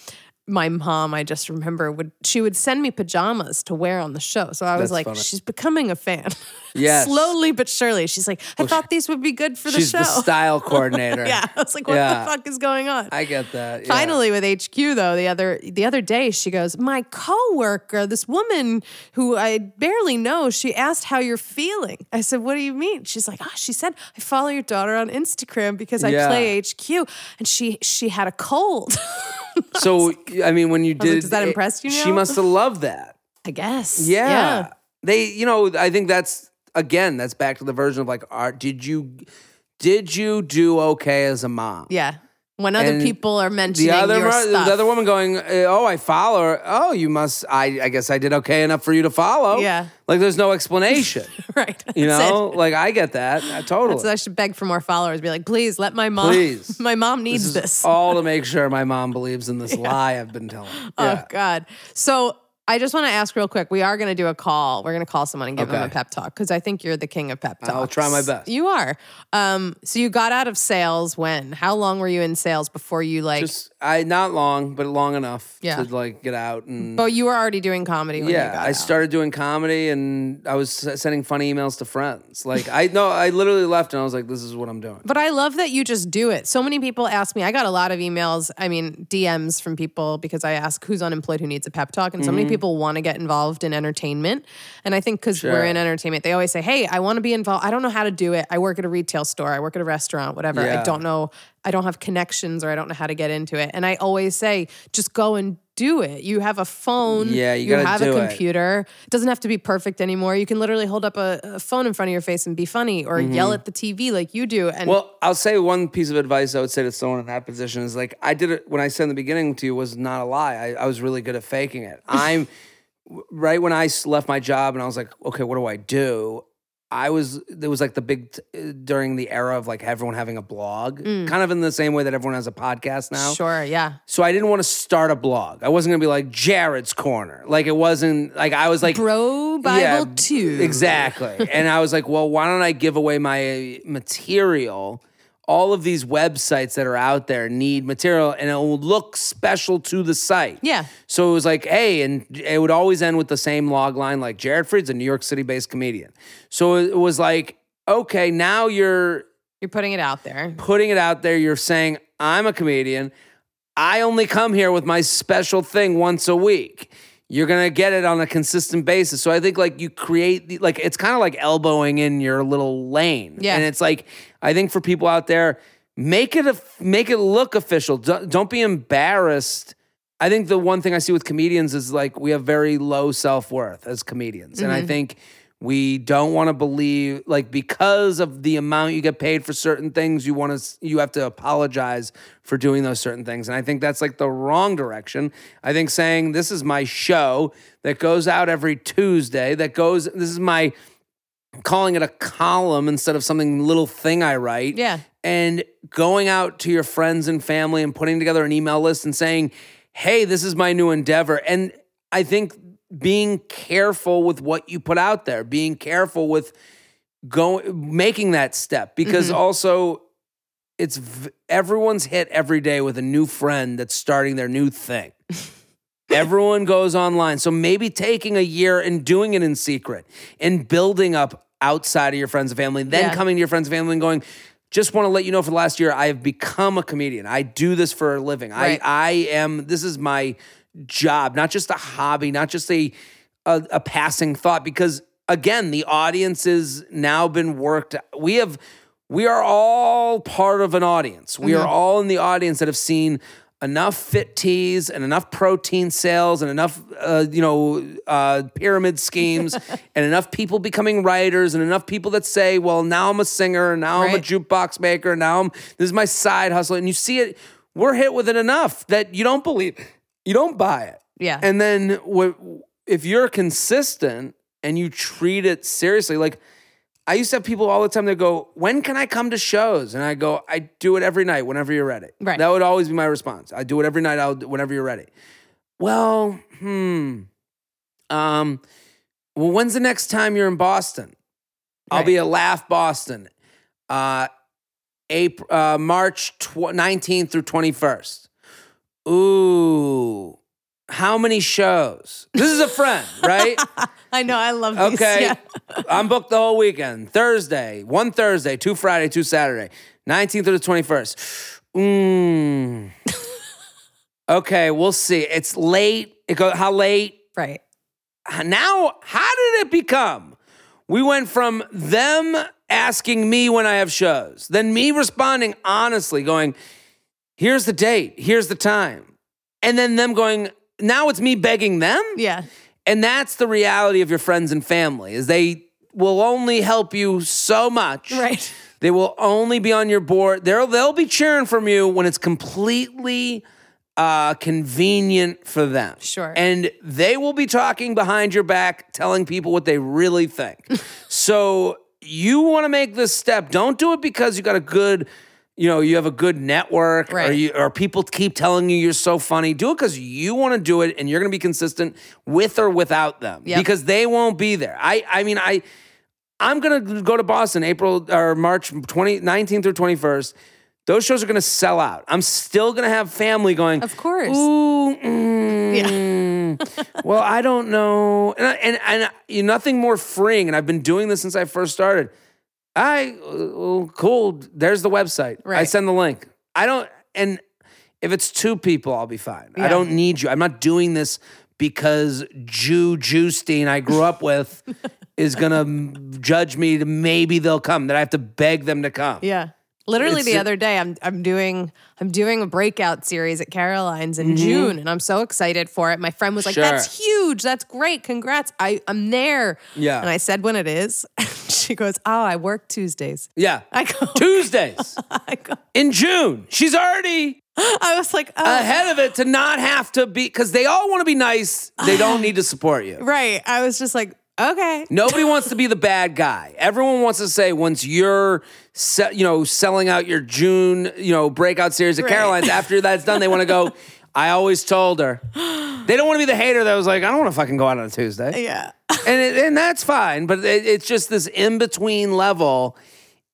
my mom, I just remember would she would send me pajamas to wear on the show. So I was That's like, funny. she's becoming a fan. *laughs* Yes. Slowly but surely. She's like, I thought these would be good for the She's show. the style *laughs* coordinator. yeah. I was like, what Yeah. the fuck is going on? I get that. yeah. Finally, with HQ though, the other the other day, she goes, "My coworker, this woman who I barely know, she asked how you're feeling." I said, "What do you mean?" She's like, "Ah, she said I follow your daughter on Instagram because I Yeah. play HQ, and she she had a cold." *laughs* So I mean, when you was like, did, does that impress you She must have loved that. I guess. Yeah. They, you know, I think that's again, that's back to the version of like, are, did you did you do okay as a mom? Yeah. When other And people are mentioning The other your stuff. the other woman going, oh, I follow her. Oh, you must. I, I guess I did okay enough for you to follow. Yeah. like there's no explanation. *laughs* right. You That's it. know, like I get that uh, totally. So I should beg for more followers. Be like, please let my mom. Please. *laughs* my mom needs this this. all to make sure my mom believes in this *laughs* lie I've been telling. Oh God. So I just want to ask real quick. We are going to do a call. We're going to call someone and give them a pep talk because I think you're the king of pep talks. I'll try my best. You are. Um, so you got out of sales when? How long were you in sales before you like? Just I not long, but long enough Yeah. to like get out and. but you were already doing comedy when you yeah, got I out. started doing comedy and I was sending funny emails to friends. Like I no, I literally left and I was like, "This is what I'm doing." But I love that you just do it. So many people ask me. I got a lot of emails, I mean, DMs from people because I ask who's unemployed who needs a pep talk. And so Mm-hmm. many people want to get involved in entertainment. And I think because Sure. we're in entertainment, they always say, Hey, I want to be involved. I don't know how to do it. I work at a retail store, I work at a restaurant, whatever. I don't know. I don't have connections or I don't know how to get into it. And I always say, just go and do it. You have a phone. Yeah, you gotta have a computer. It doesn't have to be perfect anymore. You can literally hold up a, a phone in front of your face and be funny or yell at the TV like you do. And Mm-hmm. Well, I'll say one piece of advice I would say to someone in that position is like I did it when I said in the beginning to you was not a lie. I, I was really good at faking it. *laughs* I'm right when I left my job and I was like, okay, what do I do? I was there was like the big t- uh, during the era of like everyone having a blog, kind of in the same way that everyone has a podcast now. Sure, yeah. So I didn't want to start a blog. I wasn't gonna be like Jared's Corner. Like it wasn't like I was like Bro Bible yeah, 2. Exactly. and I was like, well, why don't I give away my material? All of these websites that are out there need material and it will look special to the site. Yeah. So it was like, hey, and it would always end with the same log line like Jared Freid's a New York City based comedian. So it was like, okay, now you're You're putting it out there. putting it out there. You're saying, I'm a comedian. I only come here with my special thing once a week. You're gonna get it on a consistent basis. So I think like you create the, like it's kind of like elbowing in your little lane. Yeah. And it's like I think for people out there, make it a make it look official. Don't, don't be embarrassed. I think the one thing I see with comedians is like we have very low self worth as comedians, and I mm-hmm. think we don't want to believe like because of the amount you get paid for certain things, you want to you have to apologize for doing those certain things, and I think that's like the wrong direction. I think saying this is my show that goes out every Tuesday, that goes this is my calling it a column instead of something little thing I write Yeah. and going out to your friends and family and putting together an email list and saying, hey, this is my new endeavor. And I think being careful with what you put out there, being careful with going making that step because mm-hmm. also it's v- everyone's hit every day with a new friend that's starting their new thing. Everyone goes online. So maybe taking a year and doing it in secret and building up outside of your friends and family, then Yeah. coming to your friends and family and going, just want to let you know for the last year, I have become a comedian. I do this for a living. Right. I, I am, this is my job, not just a hobby, not just a, a, a passing thought, because again, the audience has now been worked. We have, we are all part of an audience. We are all in the audience that have seen enough fit teas and enough protein sales and enough uh, you know uh, pyramid schemes *laughs* and enough people becoming writers and enough people that say well now i'm a singer and now i'm a jukebox maker and now i'm this is my side hustle and you see it we're hit with it enough that you don't believe you don't buy it Yeah. and then what if you're consistent and you treat it seriously like I used to have people all the time that go, When can I come to shows? And I go, I do it every night whenever you're ready. Right. That would always be my response. I do it every night, I'll whenever you're ready. Well, hmm. Um, well, when's the next time you're in Boston? I'll be at Laugh Boston. Uh April, uh, March tw- 19th through 21st. Ooh. How many shows? This is a friend, right? *laughs* I know. I love these. Okay. Yeah. *laughs* I'm booked the whole weekend. Thursday, one Thursday, two Friday, two Saturday. 19th through the 21st. Mm. *laughs* okay, we'll see. It's late. It go how late? Right. Now, how did it become? We went from them asking me when I have shows, then me responding honestly, going, here's the date, here's the time. And then them going, now it's me begging them? Yeah. And that's the reality of your friends and family is they will only help you so much. Right. They will only be on your board. They'll they'll be cheering from you when it's completely uh, convenient for them. Sure. And they will be talking behind your back, telling people what they really think. *laughs* so you want to make this step. Don't do it because you got a good, you know, you have a good network or you or people keep telling you you're so funny. Do it because you want to do it and you're going to be consistent with or without them Yep. because they won't be there. I I mean I I'm gonna go to Boston April or March 20, 19th through 21st. Those shows are gonna sell out. I'm still gonna have family going. Of course. Ooh, mm, *laughs* well, I don't know, and I, and and you nothing more freeing. And I've been doing this since I first started. I uh, oh, cool. There's the website. I send the link. I don't. And if it's two people, I'll be fine. I don't need you. I'm not doing this because Jew Jewstein I grew up with *laughs* is gonna judge me. To maybe they'll come. That I have to beg them to come. Yeah. Literally It's the a- other day I'm I'm doing I'm doing a breakout series at Caroline's in June and I'm so excited for it. My friend was like, Mm-hmm. Sure. That's huge. That's great. Congrats. I, I'm there. Yeah. And I said when it is. *laughs* she goes, Oh, I work Tuesdays. Yeah. I go, *laughs* Tuesdays I go in June. She's already I was like, oh, ahead of it to not have to be because they all want to be nice. They don't need to support you. *laughs* right. I was just like, okay. Nobody wants to be the bad guy. Everyone wants to say once you're, se- you know, selling out your June, you know, breakout series at Right. Caroline's. After that's done, they want to go. *laughs* I always told her. They don't want to be the hater that was like, I don't want to fucking go out on a Tuesday, Yeah. and it, and that's fine. But it, it's just this in between level,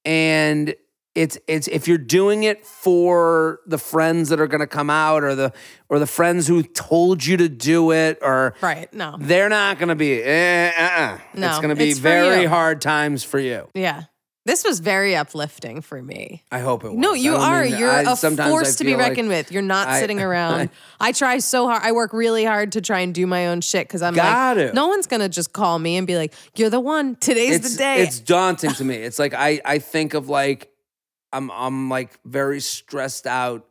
and it's it's if you're doing it for the friends that are going to come out, or the or the friends who told you to do it, or Right. No. they're not going to be. Eh, uh-uh. No, it's going to be very hard times for you. Yeah. This was very uplifting for me. I hope it. Was. No, you I are. mean- You're I- a force to be feel like- reckoned with. You're not I- sitting *laughs* around. I try so hard. I work really hard to try and do my own shit because I'm like, no one's gonna just call me and be like, "You're the one. Today's It's the day." it's daunting to me. It's like I I think of like I'm I'm like very stressed out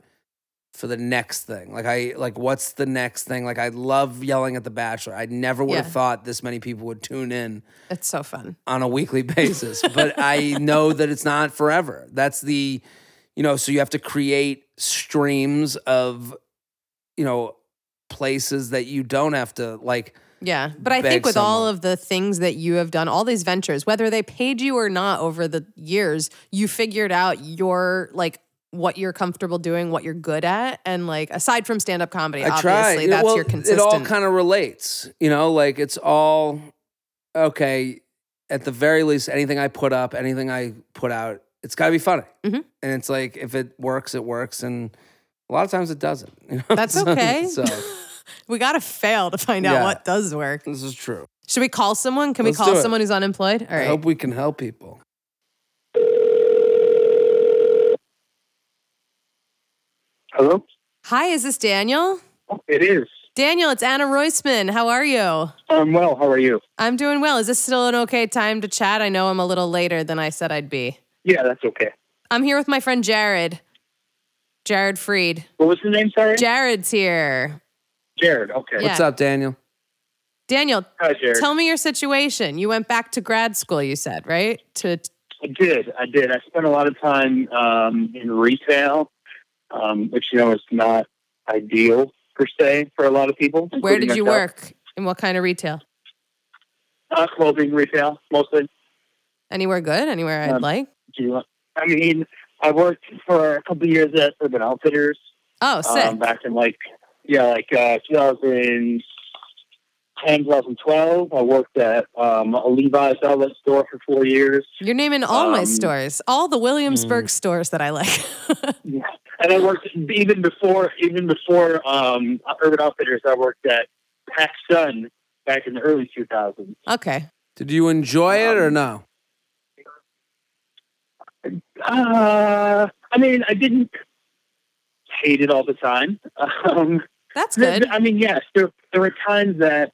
for the next thing. Like I like what's the next thing? Like I love yelling at the Bachelor. I never would have thought this many people would tune in it's so fun. on a weekly *laughs* basis. but I know that it's not forever. That's the, you know, so you have to create streams of, you know, places that you don't have to like. Yeah, but I think with all of the things that you have done, all these ventures, whether they paid you or not over the years, you figured out your like what you're comfortable doing, what you're good at, and like aside from stand up comedy, I obviously try. that's well, your consistent. It all kind of relates, you know, like it's all okay. At the very least, anything I put up, anything I put out, it's got to be funny. Mhm. And it's like if it works, it works, and a lot of times it doesn't. you know? That's *laughs* So- okay. So we got to fail to find out Yeah. what does work. this is true. Should we call someone? Can Let's we call do it. someone who's unemployed? All I right. hope we can help people. Hello? Hi, is this Daniel? Oh, it is. Daniel, it's Anna Roisman. How are you? I'm well. How are you? I'm doing well. Is this still an okay time to chat? I know I'm a little later than I said I'd be. Yeah, that's okay. I'm here with my friend Jared. Jared Freid. What was the name? Sorry? Jared's here. Jared. Okay. Yeah. What's up, Daniel? Daniel, Hi, Jared. tell me your situation. You went back to grad school, you said, right? To I did. I did. I spent a lot of time um, in retail, um, which, you know, is not ideal per se for a lot of people. where did you myself. work? In what kind of retail? Uh, clothing retail, mostly. Anywhere good? Anywhere I'd Um, like? Do you want- I mean, I worked for a couple of years at Urban Outfitters Oh, sick. um, back in like, yeah, like uh, 2010, 2012. I worked at um, a Levi's outlet store for four years. You're naming all my um, stores, all the Williamsburg stores that I like. *laughs* Yeah. And I worked even before even before um, Urban Outfitters. I worked at Pac Sun back in the early 2000s. okay. Did you enjoy it or Um, no? Uh, I mean, I didn't hate it all the time. *laughs* Um, That's th- good. I mean, yes, there there were times that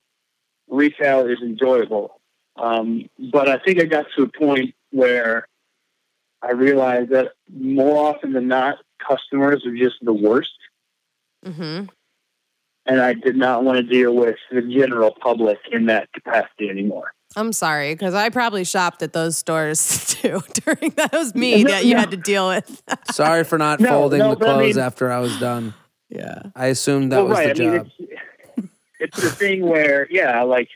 retail is enjoyable, um, but I think I got to a point where I realized that more often than not, customers are just the worst. hmm and I did not want to deal with the general public in that capacity anymore. I'm sorry, because I probably shopped at those stores *laughs* too during that was me No, that you no. had to deal with. Sorry for not No, folding no, the but I clothes mean- after I was done. Yeah. I assumed that well, was right. the I mean, job. it's, it's the thing where, yeah, like,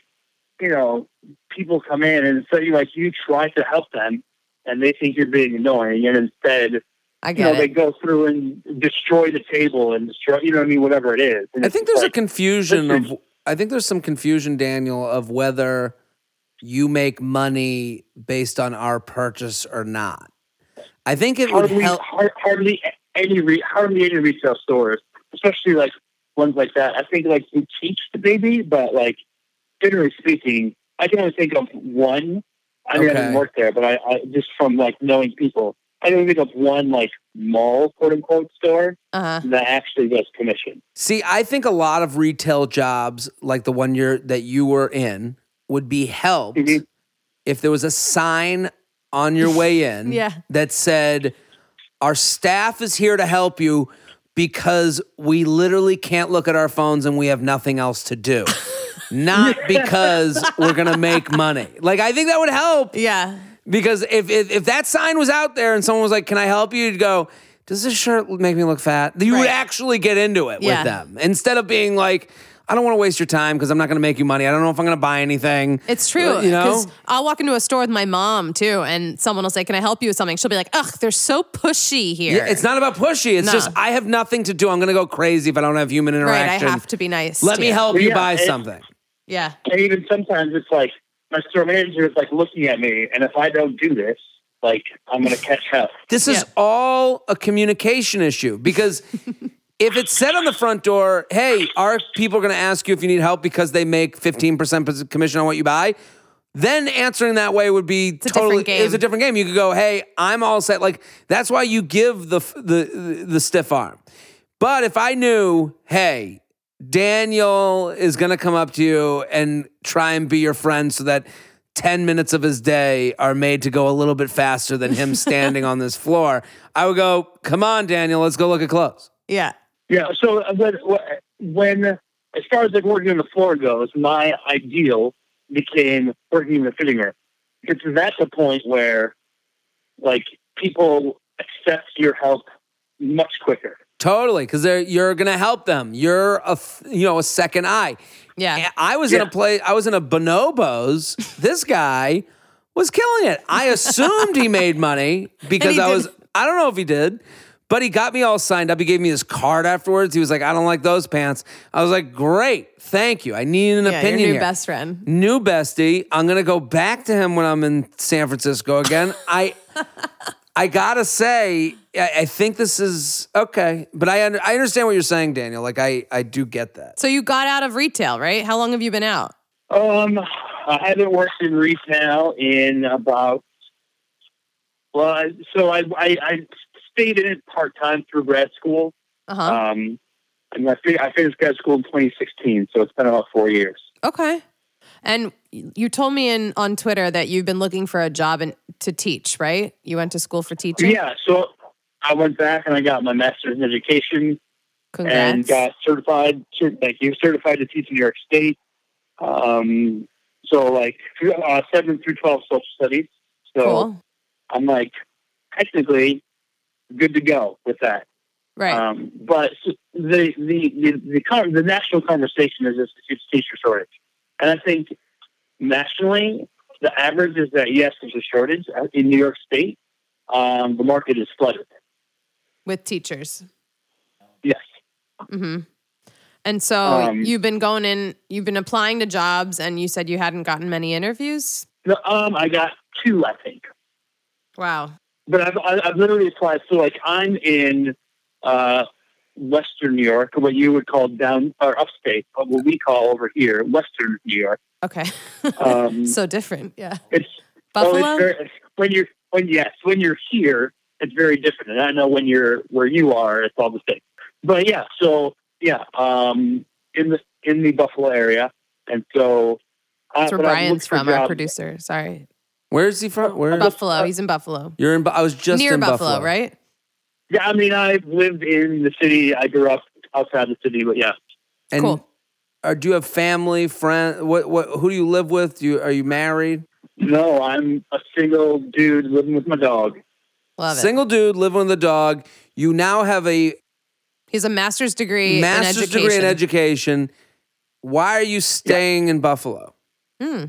you know, people come in and so you like you try to help them and they think you're being annoying and instead, I you get know, they go through and destroy the table and destroy, you know what I mean, whatever it is. And I think just there's a confusion of. I think there's some confusion, Daniel, of whether you make money based on our purchase or not. I think it would hardly, help. har- hardly any re- hardly any retail stores, especially like ones like that. I think like you teach the baby, but like generally speaking, I can only think of one. I mean, I Okay. didn't work there, but I, I just from like knowing people, I can only think of one like mall quote unquote store Uh-huh. that actually does commission. See, I think a lot of retail jobs, like the one you're that you were in, would be helped Mhm. if there was a sign on your way in *laughs* Yeah. that said, "Our staff is here to help you." Because we literally can't look at our phones and we have nothing else to do. *laughs* Not because we're gonna make money. Like I think that would help Yeah. because if, if if that sign was out there and someone was like, "Can I help you?" You'd go, "Does this shirt make me look fat?" You would Right. actually get into it Yeah. with them instead of being like, "I don't want to waste your time because I'm not going to make you money. I don't know if I'm going to buy anything." It's true. Uh, you know, I'll walk into a store with my mom too, and someone will say, Can I help you with something? She'll be like, Ugh, they're so pushy here. Yeah, it's not about pushy. It's No. just I have nothing to do. I'm going to go crazy if I don't have human right. I have to be nice. Let me you. help you Yeah, buy it- something. Yeah. And even sometimes it's like my store manager is like looking at me, and if I don't do this, like I'm gonna catch hell. This is Yeah. all a communication issue because if it's said on the front door, hey, are people going to ask you if you need help because they make 15% commission on what you buy? Then answering that way would be a totally it's a different game. You could go, "Hey, I'm all set." Like that's why you give the the the stiff arm. But if I knew, "Hey, Daniel is going to come up to you and try and be your friend so that 10 minutes of his day are made to go a little bit faster than him *laughs* standing on this floor. I would go, come on, Daniel, let's go look at clothes. Yeah. Yeah. So uh, when, when as far as like working on the floor goes, my ideal became working in the fitting room because that's a point where like people accept your help much quicker. Totally, because you're going to help them. You're a, you know, a second eye. Yeah. And I was in a play. I was in a bonobos. *laughs* this guy was killing it. I assumed he made money *laughs* because I was. I don't know if he did, but he got me all signed up. He gave me his card afterwards. He was like, "I don't like those pants." I was like, "Great, thank you. I need an Yeah, your opinion new here." best friend. New bestie. I'm gonna go back to him when I'm in San Francisco again. *laughs* I. I gotta say, I, I think this is okay, but I under, I understand what you're saying, Daniel. Like I I do get that. So you got out of retail, right? How long have you been out? Um, I haven't worked in retail in about. Well, so I I, I stayed in it part time through grad school. Uh huh. Um, and I, I finished grad school in 2016, so it's been about four years. Okay. And you told me in on Twitter that you've been looking for a job in, to teach, right? You went to school for teaching. Yeah, so I went back and I got my master's in education Congrats. and got certified. cer- Thank you, certified to teach in New York State. Um, so like uh, seven through twelve social studies. So cool. I'm like technically good to go with that. Right. Um, but the the the the, con- the national conversation is this it's teacher shortage, and I think nationally the average is that yes, there's a shortage in New York State. Um, the market is flooded. With teachers. Yes. hmm And so Um, you've been going in, you've been applying to jobs, and you said you hadn't gotten many interviews. No, um, I got two, I think, Wow. But I've I- I've literally applied. So like I'm in uh, Western New York, what you would call down or upstate, but what we call over here Western New York. Okay. *laughs* Um, so different. Yeah. it's Buffalo. It's very, when you're when yes, when you're here, it's very different. And I know when you're where you are, it's all the same. But yeah, so yeah, um, in the in the Buffalo area, and so uh, That's where Brian's from, our producer. Sorry. Where's he from? Where? Buffalo. He's in Buffalo. You're in. Bu- I was just Near in Buffalo, right? Yeah, I mean, I've lived in the city. I grew up outside the city, but yeah, And Cool. Or do you have family, friends? What what? Who do you live with? Do you are you married? No, I'm a single dude living with my dog. Love it. Single dude living with a dog. You now have a He's a master's degree master's in education. degree in education. Why are you staying in Buffalo? Hmm.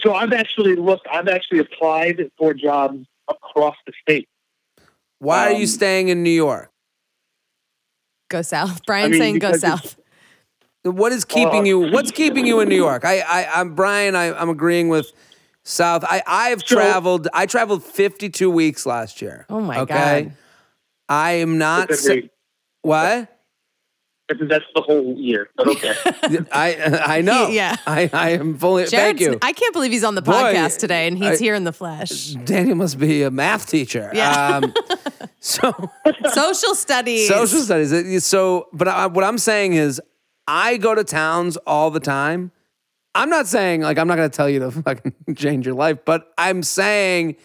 So I've actually looked. I've actually applied for jobs across the state. Why are you Um, staying in New York? Go south. Brian mean, saying go south. What is keeping Uh, you? What's keeping you in New York? I, I, I'm Brian. I, I'm agreeing with South. I, I've So- traveled. I traveled 52 weeks last year. Oh my God. okay? God. I am not. That's, sa- what? That's the whole year. But okay. *laughs* I, I know. Yeah. I, I am fully. thank Jared's- you. I can't believe he's on the Boy, podcast today and he's I- here in the flesh. Daniel must be a math teacher. Yeah. Um, *laughs* so *laughs* Social studies. social studies. So, but I, what I'm saying is, I go to towns all the time. I'm not saying like I'm not going to tell you to fucking change your life, but I'm saying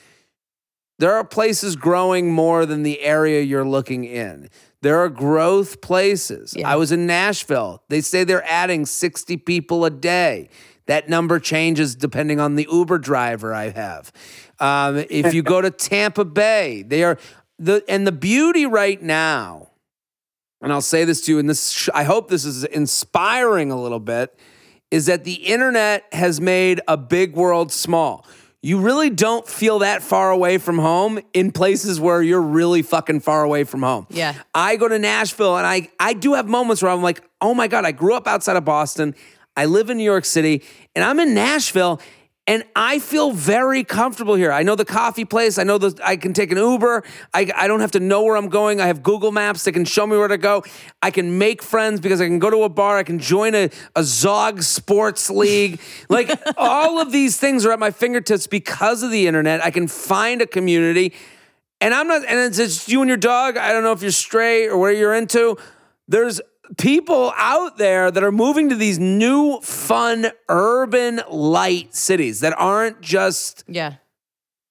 there are places growing more than the area you're looking in. There are growth places. Yeah. I was in Nashville. They say they're adding 60 people a day. That number changes depending on the Uber driver I have. Um, if you go to *laughs* Tampa Bay, they are the and the beauty right now. And I'll say this to you, and this sh- I hope this is inspiring a little bit, is that the internet has made a big world small. You really don't feel that far away from home in places where you're really fucking far away from home. Yeah. I go to Nashville and I I do have moments where I'm like, oh my God, I grew up outside of Boston. I live in New York City and I'm in Nashville and I feel very comfortable here. I know the coffee place. I know the I can take an Uber. I, I don't have to know where I'm going. I have Google Maps that can show me where to go. I can make friends because I can go to a bar. I can join a, a Zog sports league. *laughs* like all of these things are at my fingertips because of the internet. I can find a community. And I'm not, and it's just you and your dog. I don't know if you're straight or where you're into. There's people out there that are moving to these new, fun, urban, light cities that aren't just Yeah.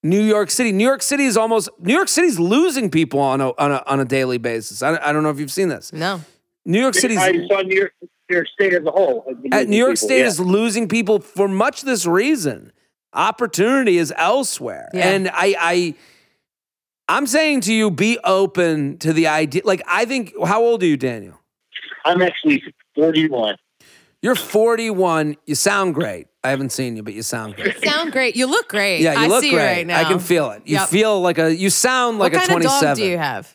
New York City. New York City is almost, New York City's losing people on a, on a, on a daily basis. I, I don't know if you've seen this. No. New York City's. I saw New York, New York State as a whole. has been losing New York people, State yeah. is losing people for much this reason. Opportunity is elsewhere, Yeah. and I, I, I'm saying to you, be open to the idea. Like I think, how old are you, Daniel? I'm actually 41. You're 41. You sound great. I haven't seen you, but you sound great. You Sound great. You look great. Yeah, you I look see great. you right now. I can feel it. You Yep. feel like a. You sound like what a kind 27. of dog do you have?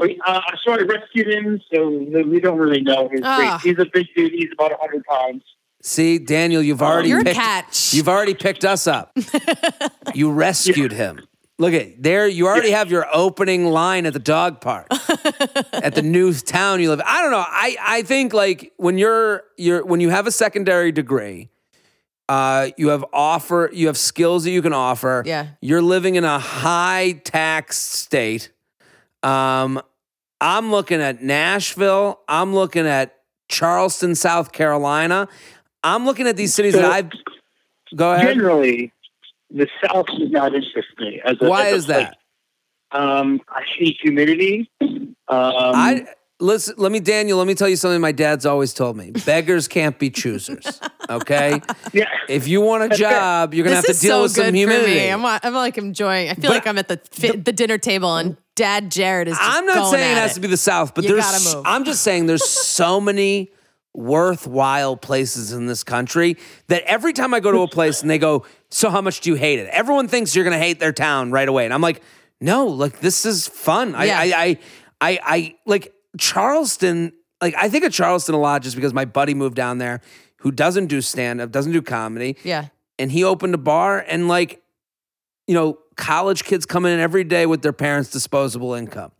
Uh, so I rescued him, so we don't really know his Ah. breed. He's a big dude. He's about 100 pounds. See, Daniel, you've already You're a picked. catch. You've already picked us up. *laughs* you rescued him. Look at there. You already have your opening line at the dog park *laughs* at the new town you live. I don't know. I I think like when you're you're when you have a secondary degree, uh, you have offer you have skills that you can offer. Yeah. You're living in a high tax state. Um, I'm looking at Nashville. I'm looking at Charleston, South Carolina. I'm looking at these cities that I've. Go ahead. Generally, the South does not interest me. As a, Why as a is that? Um, I hate humidity. Um, I listen. Let me, Daniel. Let me tell you something. My dad's always told me: *laughs* beggars can't be choosers. Okay. *laughs* yeah, If you want a That's fair. job, you're gonna this have to deal so with some good for humidity. me. I'm, I'm like enjoying. I feel But like I'm at the fi- the dinner table and Dad Jared is. Just I'm not going saying it at has to be the South, but You there's. gotta move. I'm just saying there's so many worthwhile places in this country that every time I go to a place and they go, "So how much do you hate it?" Everyone thinks you're gonna hate their town right away, and I'm like, "No, like this is fun." I, Yeah. I, I, I, I like Charleston. Like I think of Charleston a lot just because my buddy moved down there, who doesn't do stand up, doesn't do comedy, Yeah. and he opened a bar and like you know college kids come in every day with their parents disposable income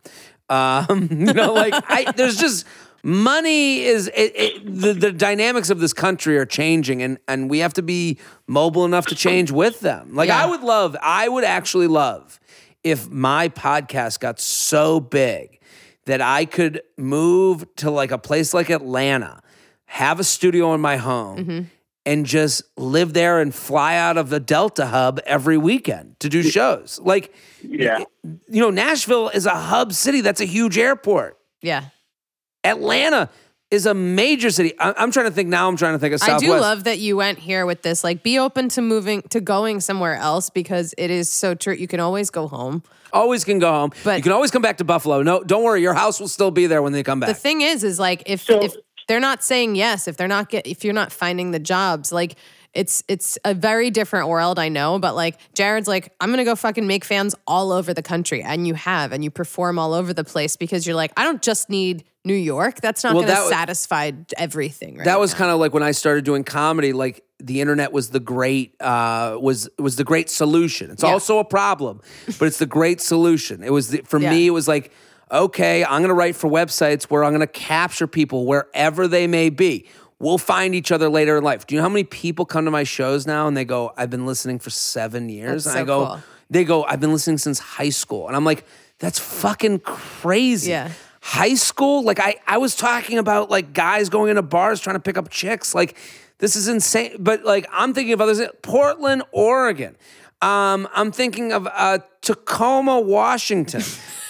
um *laughs* you know like i there's just money is it, it, the, the dynamics of this country are changing and and we have to be mobile enough to change with them like i would love i would actually love if my podcast got so big that i could move to like a place like atlanta have a studio in my home mm-hmm. and just live there and fly out of the Delta hub every weekend to do shows. Like, yeah. you know, Nashville is a hub city. That's a huge airport. Yeah. Atlanta is a major city. I, I'm trying to think now. I'm trying to think of I Southwest. do love that you went here with this. Like, be open to moving to going somewhere else because it is so true. You can always go home. always can go home. But- you can always come back to Buffalo. No, don't worry. Your house will still be there when they come back. The thing is, is like if So- if they're not saying yes, if they're not get, if you're not finding the jobs, like it's it's a very different world. I know, but like Jared's like, I'm gonna go fucking make fans all over the country, and you have, and you perform all over the place because you're like, I don't just need New York. That's not Well, gonna that satisfy everything. Right that was kind of like when I started doing comedy. Like the internet was the great uh, was was the great solution. It's Yeah. also a problem, but it's the great solution. It was the, for Yeah. me. It was like okay, I'm going to write for websites where I'm going to capture people wherever they may be. We'll find each other later in life. Do you know how many people come to my shows now and they go, "I've been listening for seven years," That's and I so go, cool. they go, "I've been listening since high school," and I'm like, "That's fucking crazy." Yeah. high school like i i was talking about like guys going into bars trying to pick up chicks like this is insane but like i'm thinking of others portland oregon um i'm thinking of uh tacoma washington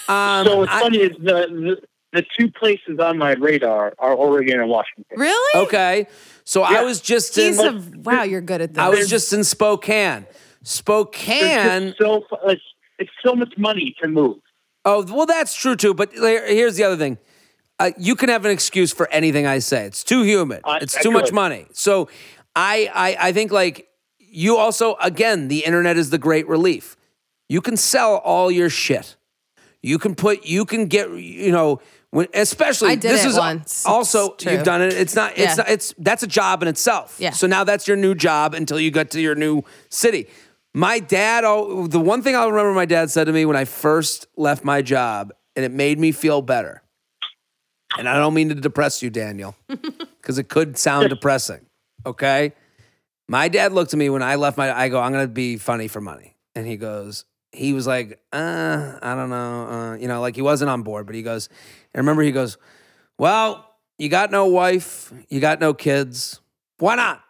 um *laughs* So what's I- funny is the, the the two places on my radar are Oregon and Washington. really okay so i was just in He's a wow. You're good at this. i was just in spokane spokane so it's, it's so much money to move. Oh, well, that's true too. But here's the other thing. Uh, you can have an excuse for anything I say. It's too humid. I- it's I too much money. So I, I, I think like you also, again, the internet is the great relief. You can sell all your shit. You can put, you can get, you know, when, especially I did this it is once. also you've done it. It's not. It's Yeah. not. It's that's a job in itself. Yeah. So now that's your new job until you get to your new city. My dad, oh, the one thing I remember my dad said to me when I first left my job, and it made me feel better. And I don't mean to depress you, Daniel, *laughs* because it could sound depressing. Okay. My dad looked at me when I left my, I go, I'm going to be funny for money. And he goes, he was like, uh, I don't know. Uh, you know, like he wasn't on board, but he goes, and remember, he goes, well, you got no wife, you got no kids. Why not?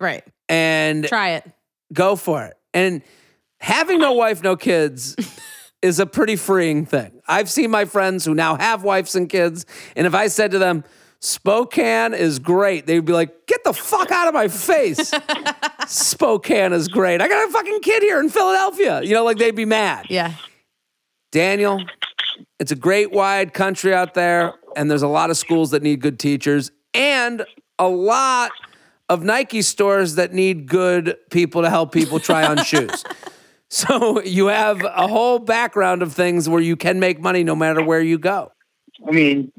right. And Try it. go for it. And having no wife, no kids *laughs* is a pretty freeing thing. I've seen my friends who now have wives and kids, and if I said to them, Spokane is great, they'd be like, get the fuck out of my face. *laughs* Spokane is great. I got a fucking kid here in Philadelphia. You know, like they'd be mad. Yeah. Daniel, it's a great wide country out there, and there's a lot of schools that need good teachers, and a lot of Nike stores that need good people to help people try on *laughs* shoes. So you have a whole background of things where you can make money no matter where you go. I mean,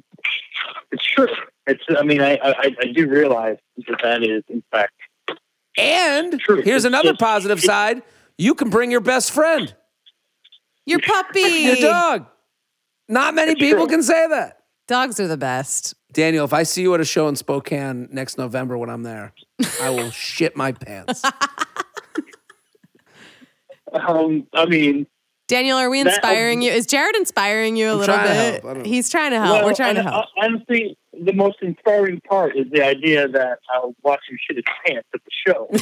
it's true. It's. I mean, I I, I do realize that that is in fact And True. here's It's another just- positive side: you can bring your best friend, Your puppy. your dog. Not many It's people true. can say that. Dogs are the best. Daniel, if I see you at a show in Spokane next November when I'm there, I will *laughs* shit my pants. Um, I mean, Daniel, are we That- oh, inspiring you? Is Jared inspiring you a I'm little trying to bit? help. I don't know. He's trying to help. well, We're trying to hon- uh, help. Honestly, the most inspiring part is the idea that I'll watch him shit his pants at the show. *laughs*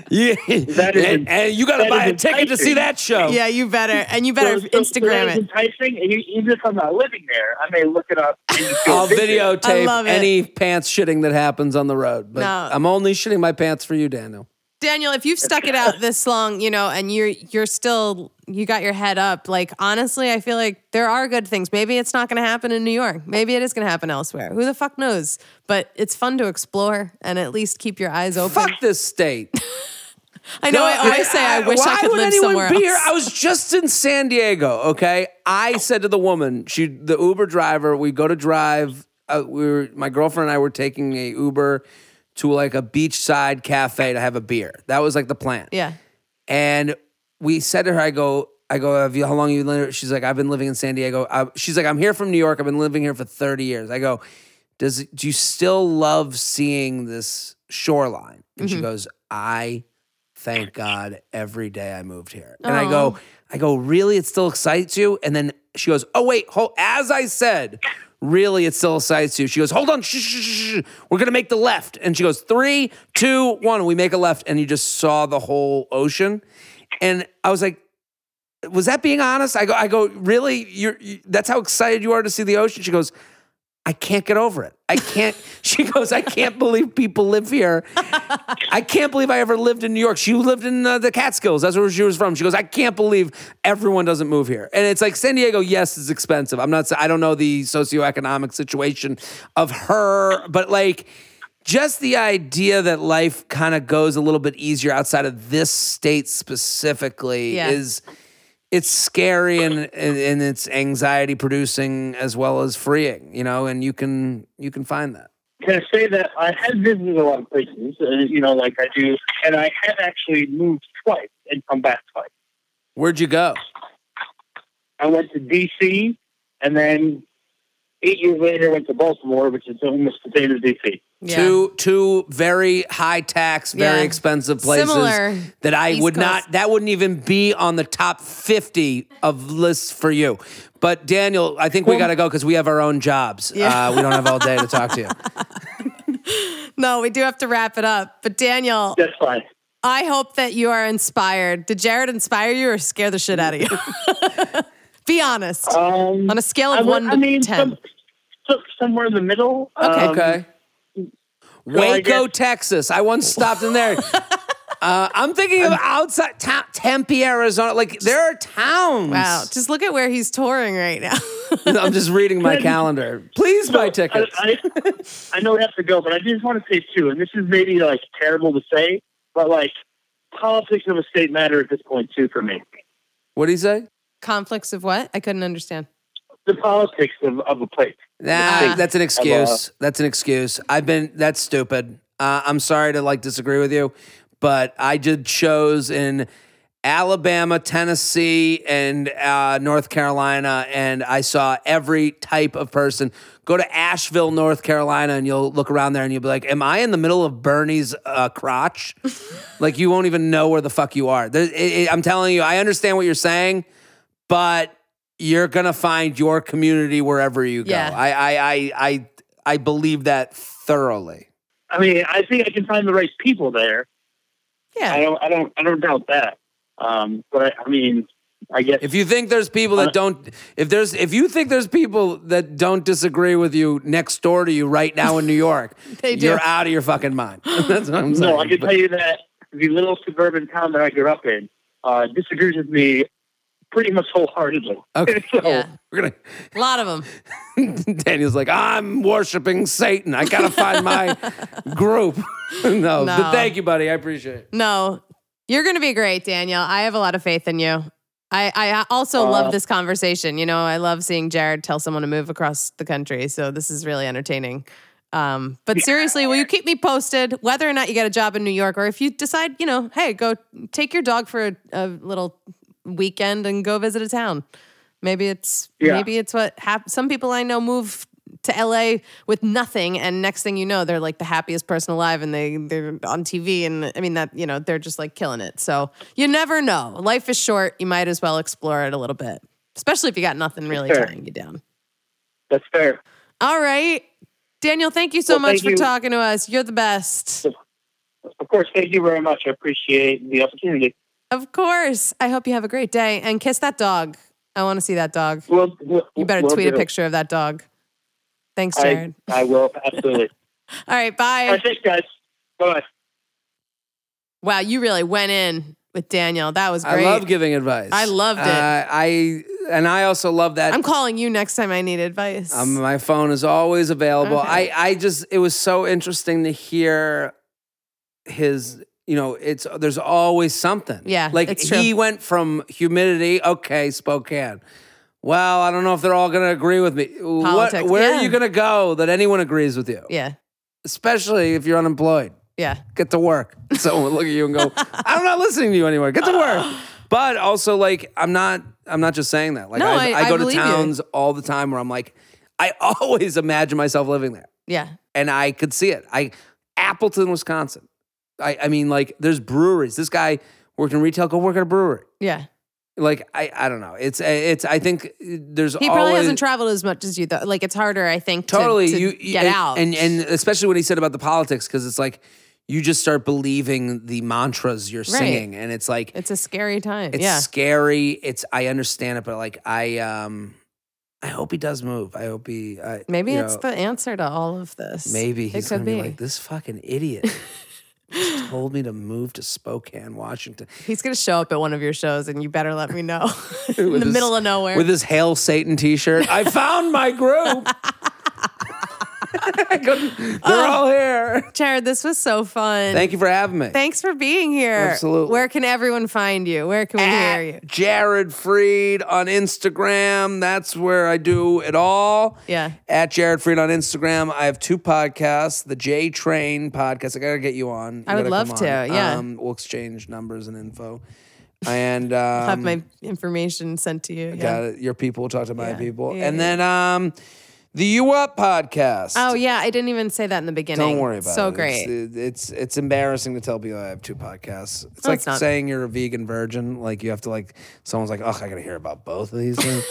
*laughs* Yeah, That is- and, and you got to buy a ticket to see that show. yeah, you better. And you better So- so- so that Instagram is it. enticing, and you- even if I'm not living there, I may look it up. And you feel *laughs* I'll videotape any pants shitting that happens on the road. But No. I'm only shitting my pants for you, Daniel. Daniel, if you've stuck it out *laughs* this long, you know, and you're you're still you got your head up, like honestly, I feel like there are good things. Maybe it's not going to happen in New York. Maybe it is going to happen elsewhere. Who the fuck knows? But it's fun to explore and at least keep your eyes open. Fuck this state. *laughs* *laughs* I know. I No, always say I wish I could would live anyone somewhere be else. Here? I was just in San Diego. Okay, I said to the woman, she, the Uber driver, we go to drive. Uh, we were, my girlfriend and I were taking a Uber to like a beachside cafe to have a beer. That was like the plan. yeah. And we said to her, I go, I go, have you, how long have you lived? She's like, I've been living in San Diego. I, she's like, I'm here from New York. I've been living here for 30 years. I go, does do you still love seeing this shoreline? And she mm-hmm. goes, I thank God every day I moved here. And I go, I go, really? It still excites you? And then she goes, oh wait, hold. As I said, really, it still a excites you. She goes, hold on, we're gonna make the left. And she goes, three, two, one. We make a left, and you just saw the whole ocean. And I was like, was that being honest? I go, I go, really? You're, you, that's how excited you are to see the ocean? She goes, I can't get over it. I can't. *laughs* She goes, I can't believe people live here. *laughs* I can't believe I ever lived in New York. She lived in uh, the Catskills. That's where she was from. She goes, I can't believe everyone doesn't move here. And it's like San Diego. Yes, it's expensive. I'm not. I don't know the socioeconomic situation of her, but like just the idea that life kind of goes a little bit easier outside of this state specifically Yeah. is it's scary and, and it's anxiety producing as well as freeing you know and you can you can find that Can I say that I have visited a lot of places, uh, you know, like I do, and I have actually moved twice and come back twice. where'd you go I went to D.C. and then eight years later went to Baltimore, which is almost the same as D.C. Yeah. two two very high tax very Yeah. expensive places Similar that i East would Coast. not that wouldn't even be on the top 50 of lists for you but daniel i think we got to go because we have our own jobs Yeah. uh, we don't have all day to talk to you *laughs* *laughs* No, we do have to wrap it up. But Daniel, That's fine. I hope that you are inspired. Did Jared inspire you or scare the shit out of you? *laughs* Be honest. Um, On a scale of would- one I to mean, ten. some, somewhere in the middle. Okay. Um, Okay. I Waco, guess- Texas. I once stopped in there. *laughs* Uh, I'm thinking of outside Ta- Tempe, Arizona. Like there are towns. wow. Just look at where he's touring right now. *laughs* I'm just reading my calendar. Please buy So, tickets. I, I, I know we have to go, but I just want to say too, and this is maybe like terrible to say, but like politics of a state matter at this point too for me. what do you say? Conflicts of what? I couldn't understand. The politics of, of a place. Nah, Ah. that's an excuse. That's an excuse. I've been. That's stupid. Uh, I'm sorry to like disagree with you, but I did shows in Alabama, Tennessee, and uh, North Carolina, and I saw every type of person. Go to Asheville, North Carolina, and you'll look around there and you'll be like, "Am I in the middle of Bernie's uh, crotch?" *laughs* like you won't even know where the fuck you are. There, it, it- I'm telling you, I understand what you're saying, but you're gonna find your community wherever you go. Yeah. I, I, I, I, I believe that thoroughly. I mean, I think I can find the right people there. Yeah, I Yeah. don't, I don't, I don't doubt that. Um, but I, I mean, I guess If you think there's people that don't, if there's, if you think there's people that don't disagree with you next door to you right now in New York, *laughs* They you're out of your fucking mind. *laughs* That's what I'm saying. no, I can But- tell you that the little suburban town that I grew up in uh, disagrees with me pretty much wholeheartedly. Okay. *laughs* so, Yeah. We're gonna. A lot of them. *laughs* Daniel's like, I'm worshiping Satan. I gotta find my *laughs* group. no, No. but thank you, buddy. I appreciate it. No, you're going to be great, Daniel. I have a lot of faith in you. I, I also Uh, love this conversation. You know, I love seeing Jared tell someone to move across the country. So this is really entertaining. Um, but seriously, will you keep me posted whether or not you get a job in New York or if you decide, you know, hey, go take your dog for a, a little weekend and go visit a town. Maybe it's Yeah. maybe it's what hap- some people I know move to LA with nothing and next thing you know they're like the happiest person alive and they they're on TV and I mean that you know they're just like killing it. So you never know. Life is short. You might as well explore it a little bit. Especially if you got nothing really tying you down. that's fair. All right. Daniel, thank you so Well, much for you. talking to us. You're the best. Of course, thank you very much. I appreciate the opportunity. Of course. I hope you have a great day and kiss that dog. I want to see that dog. We'll, we'll, You better we'll tweet a picture of that dog. Thanks, Jared. I will absolutely. *laughs* All right, bye. All right, thanks, guys. Bye. Wow, you really went in with Daniel. That was great. I love giving advice. I loved it. Uh, I and I also love that. I'm calling you next time I need advice. Um, my phone is always available. Okay. I, I just it was so interesting to hear his you know it's there's always something Yeah, like he went from humidity okay spokane well i don't know if they're all going to agree with me Politics, what, where yeah. are you going to go that anyone agrees with you yeah, especially if you're unemployed yeah. get to work *laughs* someone will look at you and go i'm not listening to you anymore get to work *laughs* but also like i'm not i'm not just saying that like No, I, I- I go to believe you. towns all the time where i'm like i *laughs* always imagine myself living there Yeah. and I could see it. I Appleton, Wisconsin. I, I mean, like, there's breweries. This guy worked in retail. Go work at a brewery. Yeah. Like, I, I don't know. It's, it's. I think there's He probably always, hasn't traveled as much as you though. Like it's harder, I think, to- totally to, you get and, out. and and especially when he said about the politics because it's like you just start believing the mantras you're singing, and it's like It's a scary time. it's yeah. scary. It's I understand it, but like I um, I hope he does move. I hope he. I, Maybe it's know, the answer to all of this. maybe it he's could gonna be. be. like this fucking idiot. *laughs* just told me to move to Spokane, Washington. He's gonna show up at one of your shows, and you better let me know *laughs* in the his- middle of nowhere. with his Hail Satan T-shirt. I found my group. *laughs* *laughs* I couldn't- They're all here. Jared, this was so fun. Thank you for having me. Thanks for being here. Absolutely. Where can everyone find you? Where can we hear you? Jared Freid on Instagram. That's where I do it all. Yeah. At Jared Freid on Instagram. I have two podcasts. The J Train podcast. I gotta get you on. You I would love to, yeah. Um, we'll exchange numbers and info. And *laughs* um, Have my information sent to you. Yeah. got it. Your people will talk to my Yeah. people. Yeah, and yeah. then um, the You Up podcast. Oh yeah, I didn't even say that in the beginning. Don't worry about so it. great. It's, it's it's embarrassing to tell people I have two podcasts. It's No, like it's saying you're a vegan virgin. Like you have to like someone's like, oh, I gotta hear about both of these things.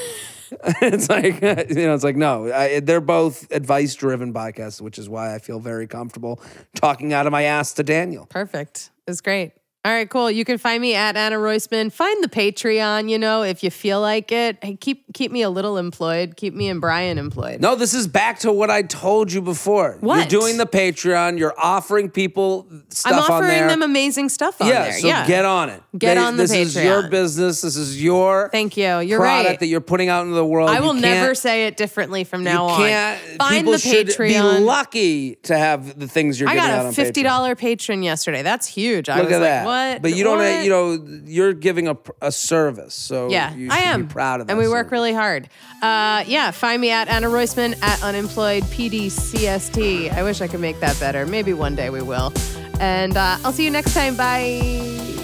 *laughs* it's like *laughs* you know, it's like no, I, they're both advice driven podcasts, which is why I feel very comfortable talking out of my ass to Daniel. Perfect. It's great. All right, cool. You can find me at Anna Roisman. Find the Patreon, you know, if you feel like it. Hey, keep keep me a little employed. Keep me and Brian employed. No, this is back to what I told you before. What? You're doing the Patreon. You're offering people stuff I'm on offering there. them amazing stuff on yeah, there. so yeah. get on it. Get on the This is your business. This is your Thank you. You're product right. that you're putting out into the world. I will never say it differently from now you on. can't. Find people the should Patreon. be lucky to have the things you're I giving out got a on fifty Patreon. dollar patron yesterday. That's huge. I Look was at like, that. What? But you don't. What? You know, you're giving a, a service. So Yeah, you I am. be proud of that. And we work really hard. Uh, yeah, find me at Anna Roisman at Unemployed PDCST. I wish I could make that better. Maybe one day we will. And uh, I'll see you next time. Bye.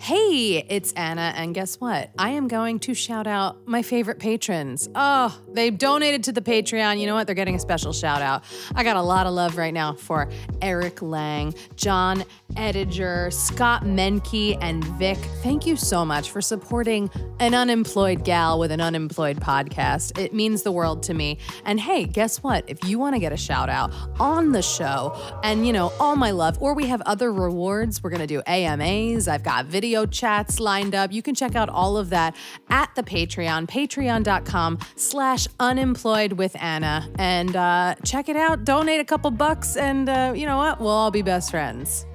Hey, it's Anna, and guess what? I am going to shout out my favorite patrons. Oh, they've donated to the Patreon. You know what? They're getting a special shout out. I got a lot of love right now for Eric Lang, John Ediger, Scott Menke, and Vic. Thank you so much for supporting an unemployed gal with an unemployed podcast. It means the world to me. And hey, guess what? If you want to get a shout out on the show and, you know, all my love, or we have other rewards, we're going to do AMAs. I've got video chats lined up. You can check out all of that at the Patreon, patreon.com slash unemployed with Anna. And uh, check it out, donate a couple bucks, and uh, you know what? We'll all be best friends.